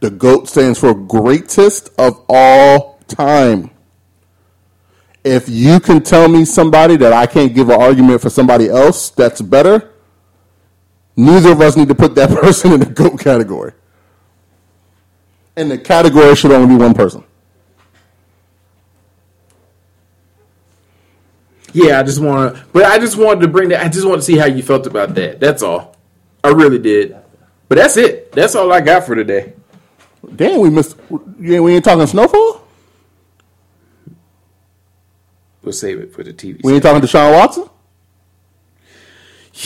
The goat stands for greatest of all time. If you can tell me somebody that I can't give an argument for somebody else that's better, neither of us need to put that *laughs* person in the goat category. And the category should only be one person. Yeah, I just want to, but I just wanted to bring that. I just want to see how you felt about that. That's all. I really did. But that's it. That's all I got for today. Damn, we missed. Yeah, we ain't talking snowfall. We'll save it for the TV. We ain't talking Deshaun Watson.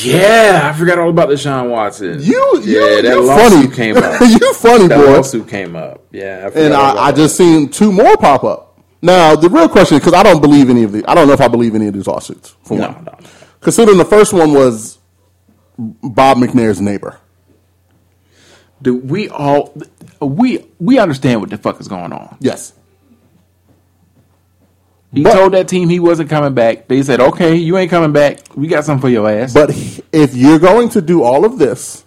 Yeah, I forgot all about the Deshaun Watson. You, you, yeah, that you lawsuit funny. came *laughs* up. you funny that boy. lawsuit came up. Yeah, I And I, I just seen two more pop up. Now the real question, because I don't believe any of the, I don't know if I believe any of these lawsuits. For No, one, no, no. considering the first one was Bob McNair's neighbor. Do we all we we understand what the fuck is going on? Yes, He But- told that team he wasn't coming back. They said, "Okay, you ain't coming back. We got something for your ass." but if you're going to do all of this,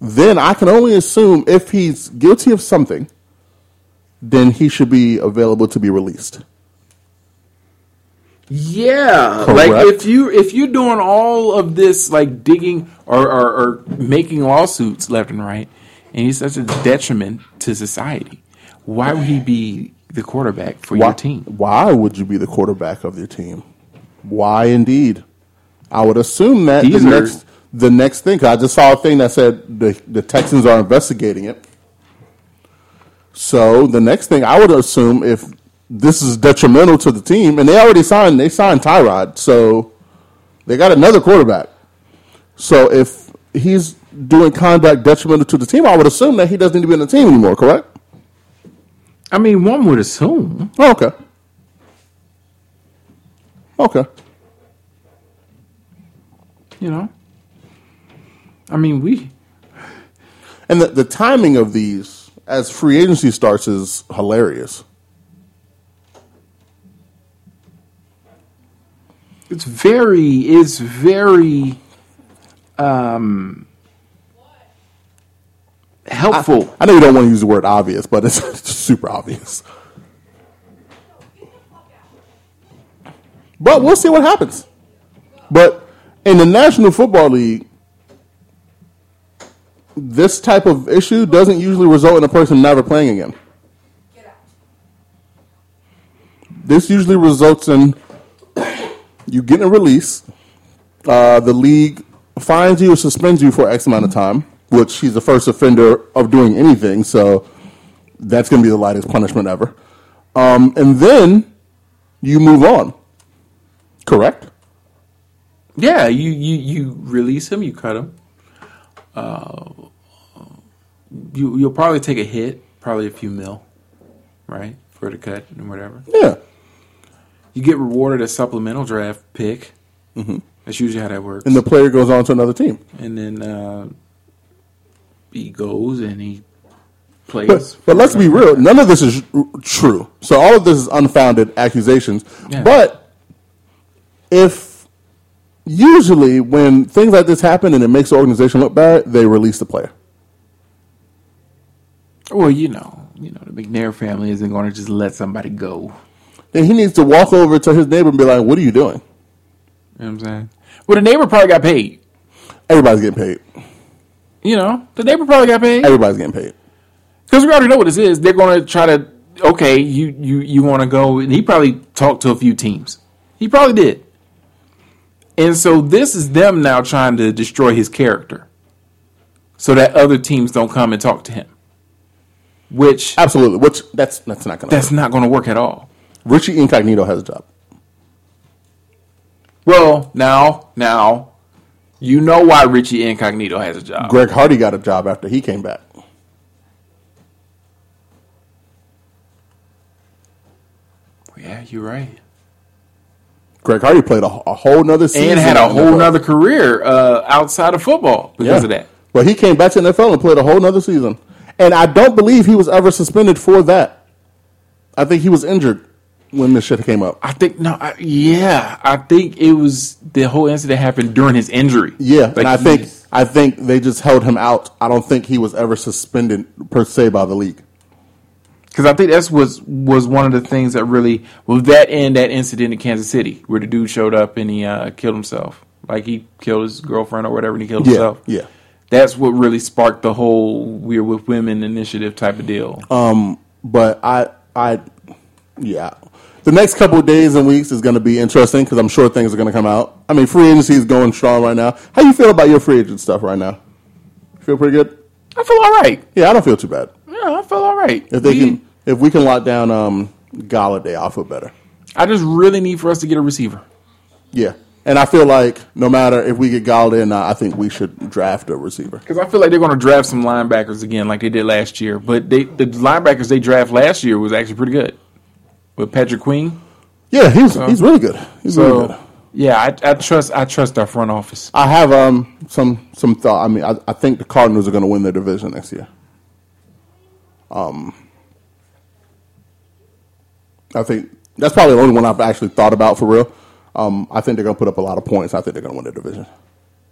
then I can only assume if he's guilty of something, then he should be available to be released. Yeah, Correct. like if you if you're doing all of this like digging or, or, or making lawsuits left and right, and he's such a detriment to society, why would he be the quarterback for Why, your team? why would you be the quarterback of your team? Why indeed? I would assume that These the are- next the next thing. 'cause I just saw a thing that said the the Texans are investigating it. So the next thing I would assume if this is detrimental to the team, and they already signed they signed Tyrod, so they got another quarterback. So if he's doing conduct detrimental to the team, I would assume that he doesn't need to be on the team anymore. Correct? I mean, one would assume. Oh, okay. Okay. You know, I mean, we And the, the timing of these as free agency starts is hilarious. it's very it's very um helpful. I know you don't want to use the word obvious, but it's, *laughs* it's super obvious. But we'll see what happens. But in the National Football League, this type of issue doesn't usually result in a person never playing again. This usually results in you getting a release. Uh, the league fines you or suspends you for X amount of time, which he's the first offender of doing anything, so that's going to be the lightest punishment ever. Um, and then you move on. Correct? Yeah, you you you release him, you cut him. Uh, you you'll probably take a hit, probably a few mil, right, for the cut and whatever. Yeah. You get rewarded a supplemental draft pick. Mm-hmm. That's usually how that works. And the player goes on to another team. and then uh, he goes and he plays. But, but let's be real. None of this is true. So all of this is unfounded accusations. Yeah. But if usually when things like this happen and it makes the organization look bad, they release the player. well, you know, you know, the McNair family isn't going to just let somebody go. Then he needs to walk over to his neighbor and be like, "What are you doing?" You know what I'm saying? Well, the neighbor probably got paid. Everybody's getting paid. You know, the neighbor probably got paid Everybody's getting paid. because we already know what this is. They're going to try to. Okay, you you you want to go? And he probably talked to a few teams. He probably did. And so this is them now trying to destroy his character, so that other teams don't come and talk to him. Which Absolutely. Which that's that's not going to. that's not going to work at all. Richie Incognito has a job. Well, now, now, you know why Richie Incognito has a job. Greg Hardy got a job after he came back. Yeah, you're right. Greg Hardy played a, a whole nother season And had a whole nother career uh, outside of football because Yeah. of that. But he came back to the NFL and played a whole nother season. And I don't believe he was ever suspended for that. I think he was injured when this shit came up. I think no, I, yeah, I think it was the whole incident happened during his injury. Yeah, Like and I think he's- I think they just held him out. I don't think he was ever suspended per se by the league. because I think that's was was one of the things that really was that and that incident in Kansas City where the dude showed up and he uh, killed himself, like he killed his girlfriend or whatever, and he killed Yeah, himself. yeah. that's what really sparked the whole "We're with Women" initiative type of deal. Um, But I, I, yeah. The next couple of days and weeks is going to be interesting because I'm sure things are going to come out. I mean, free agency is going strong right now. How you feel about your free agent stuff right now? Feel pretty good? I feel all right. Yeah, I don't feel too bad. Yeah, I feel all right. If they We- can, if we can lock down um, Golladay, I'll feel better. I just really need for us to get a receiver. Yeah, and I feel like no matter if we get Golladay or not, I think we should draft a receiver. Because I feel like they're going to draft some linebackers again, like they did last year. But they, the linebackers they draft last year was actually pretty good. With Patrick Queen. Yeah, he's he's really good. He's really good. Yeah, I, I trust I trust our front office. I have um some some thought. I mean, I, I think the Cardinals are going to win their division next year. Um, I think that's probably the only one I've actually thought about for real. Um, I think they're going to put up a lot of points. I think they're going to win the division.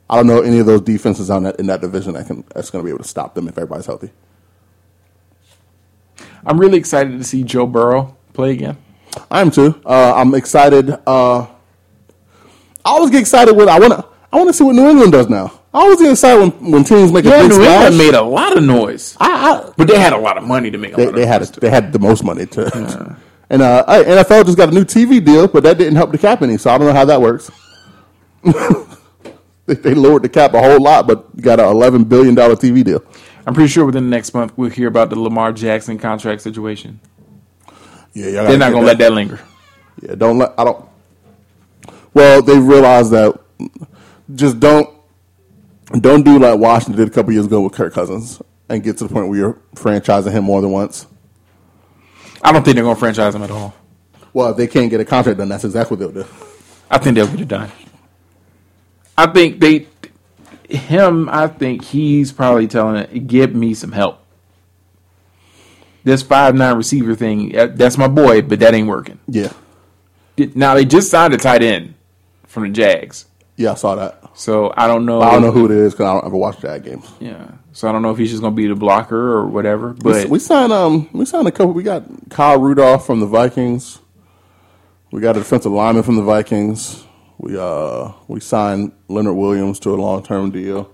I don't know any of those defenses on that in that division that can that's going to be able to stop them if everybody's healthy. I'm really excited to see Joe Burrow play again. I am too. Uh, I'm excited. Uh, I always get excited when I want to. I want to see what New England does now. I always get excited when, when teams make a Yeah, big New splash. England made a lot of noise, I, I, but they had a lot of money to make. A they, they had a, they had the most money to. *laughs* And uh, NFL just got a new TV deal, but that didn't help the cap any. So I don't know how that works. *laughs* they, they lowered the cap a whole lot, but got an eleven billion dollar TV deal. I'm pretty sure within the next month we'll hear about the Lamar Jackson contract situation. Yeah, y'all They're not gonna let that linger. Yeah, don't let. I don't. Well, they realize that. Just don't. Don't do like Washington did a couple years ago with Kirk Cousins and get to the point where you're franchising him more than once. I don't think they're gonna franchise him at all. Well, if they can't get a contract done, that's exactly what they'll do. I think they'll get it done. I think they, him. I think he's probably telling it, "Give me some help." This five nine receiver thing, uh, that's my boy, but that ain't working. Yeah, Now they just signed a tight end from the Jags, yeah, I saw that. so I don't know. I don't know who it is because I don't ever watch Jag games. Yeah, so I don't know if he's just gonna be the blocker or whatever. We, But we signed um we signed a couple. We got Kyle Rudolph from the Vikings. We got a defensive lineman from the Vikings. We uh we signed Leonard Williams to a long term deal.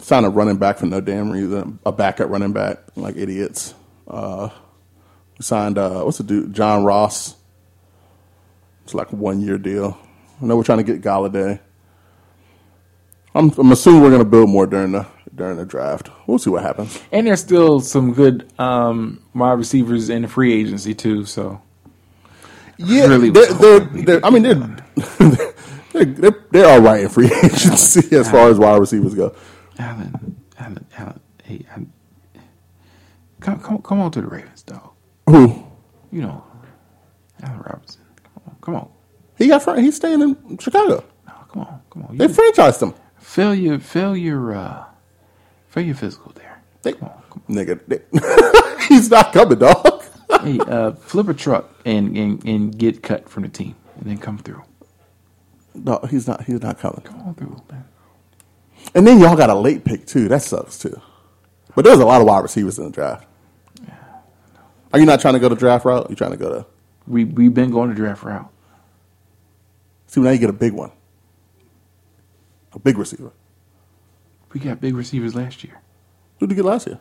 Signed a running back for no damn reason, a backup running back like idiots. Uh, we signed uh what's the dude John Ross. It's like a one year deal. I know we're trying to get Golladay. I'm I'm assuming we're gonna build more during the during the draft. We'll see what happens. and there's still some good um, wide receivers in the free agency too. So Yeah, really they're, they're, they're, I mean, they're, *laughs* they're, they're, they're all right in free *laughs* agency as far as wide receivers go. Alan, Alan, Alan, hey, I, come, come, come on to the Ravens, dog. Who? You know, Allen Robinson. Come on, come on, He got, fr- he's staying in Chicago. no, come on, come on. They franchised him. fill your, fill your, uh, fill your physical there. They, Come on, come nigga, they, *laughs* he's not coming, dog. on. hey, uh, flip a truck and, and and get cut from the team, and then come through. No, he's not. He's not coming. Come on through, man. And then y'all got a late pick too. That sucks too. But there's a lot of wide receivers in the draft. Are you not trying to go to draft route? You trying to go to We we've been going to draft route. see now you get a big one, a big receiver. We got big receivers last year. Who did you get last year?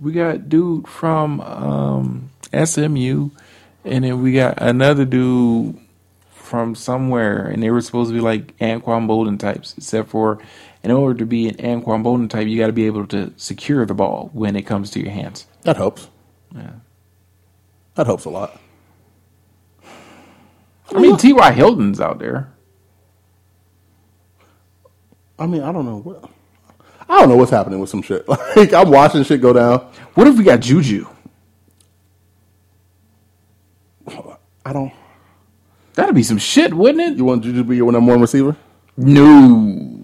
We got dude from um, SMU, and then we got another dude from somewhere, and they were supposed to be like Anquan Boldin types, except for in order to be an Anquan Boldin type, you got to be able to secure the ball when it comes to your hands. That helps. Yeah. That helps a lot. I mean, T.Y. Hilton's out there. I mean, I don't know what. I don't know what's happening with some shit. *laughs* Like I'm watching shit go down. What if we got Juju? I don't. That'd be some shit, wouldn't it? You want Juju to be your number one receiver? No,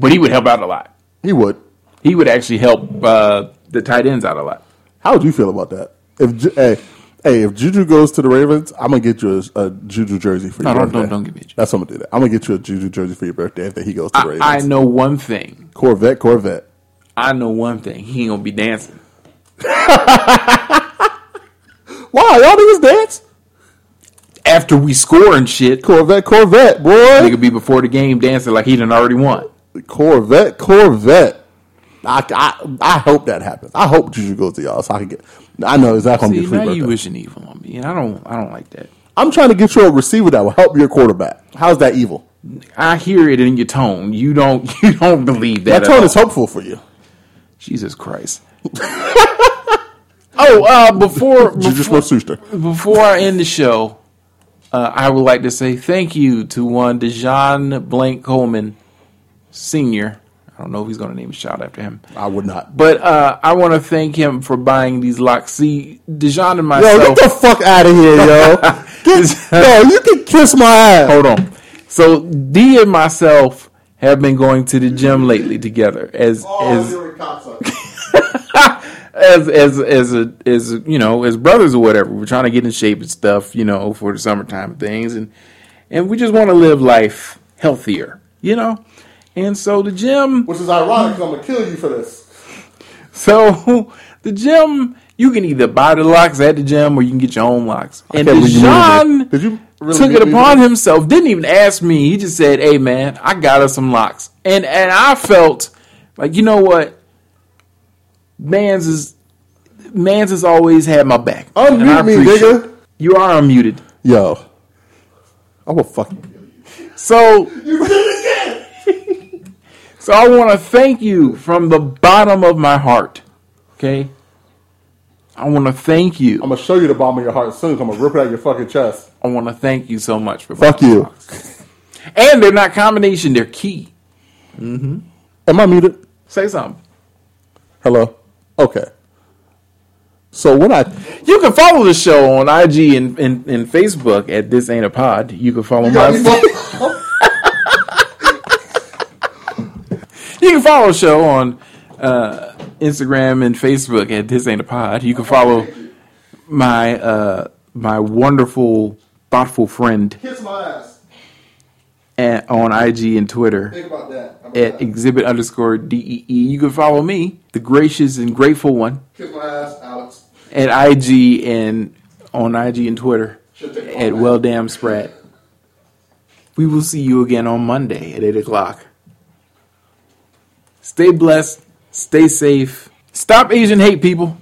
but he would help out a lot. He would. He would actually help uh, the tight ends out a lot. How would you feel about that? If hey, hey, if Juju goes to the Ravens, I'm gonna get you a, a Juju jersey for No, your don't- birthday. don't- don't give me a jersey. That's what I'm gonna do. That. I'm gonna get you a Juju jersey for your birthday if he goes to the I, Ravens. I know one thing. Corvette, Corvette. I know one thing. He ain't gonna be dancing. *laughs* Why y'all niggas dance? After we score and shit, Corvette, Corvette, boy. nigga be before the game dancing like he done already won. Corvette, Corvette. I, I, I hope that happens. I hope Juju goes to y'all so I can get. I know exactly. See, now you wishing evil on me, and I don't. I don't like that. I'm trying to get you a receiver that will help your quarterback. How's that evil? I hear it in your tone. You don't. *laughs* You don't believe that. That tone is hopeful for you. Jesus Christ. *laughs* oh, uh, before before, before I end the show, uh, I would like to say thank you to one Dejan Blank Coleman, Senior. I don't know if he's going to name a child after him. I would not. But uh, I want to thank him for buying these locks. See, Dijon and myself. Yo, get the fuck out of here, yo. *laughs* Get, *laughs* yo, you can kiss my ass. hold on. So D and myself have been going to the gym lately together as Oh, as you're a cocksucker. *laughs* as as as a, as you know as brothers or whatever. We're trying to get in shape and stuff, you know, for the summertime things, and and we just want to live life healthier, you know. And so the gym, Which is ironic 'cause I'm gonna kill you for this. so *laughs* the gym, you can either buy the locks at the gym or you can get your own locks. And can't believe you Dijon moved it. Did you really took it upon to- himself, didn't even ask me. He just said, "Hey man, I got us some locks," and and I felt like you know what, Mans is Mans has always had my back. Unmute me, nigga. You are unmuted. Yo, I will fucking kill you. So *laughs* You did it again. So I want to thank you from the bottom of my heart. Okay. I want to thank you. I'm gonna show you the bottom of your heart soon. I'm gonna rip it out your fucking chest. I want to thank you so much for Fuck you. locks. And they're not combination; they're key. Mm-hmm. Am I muted? Say something. Hello. Okay. So when I You can follow the show on IG and, and, and Facebook at This Ain't a Pod. You can follow my. *laughs* can follow the show on uh, Instagram and Facebook at This Ain't a Pod. You can follow my uh, my wonderful, thoughtful friend kiss my ass. at, on IG and Twitter Think about that. About at that? exhibit underscore DEE. You can follow me, the gracious and grateful one, Kiss my ass, Alex. at IG and on IG and Twitter Should take all at. Well Damn Sprat. We will see you again on Monday at 8 o'clock. Stay blessed, stay safe, stop Asian hate, people.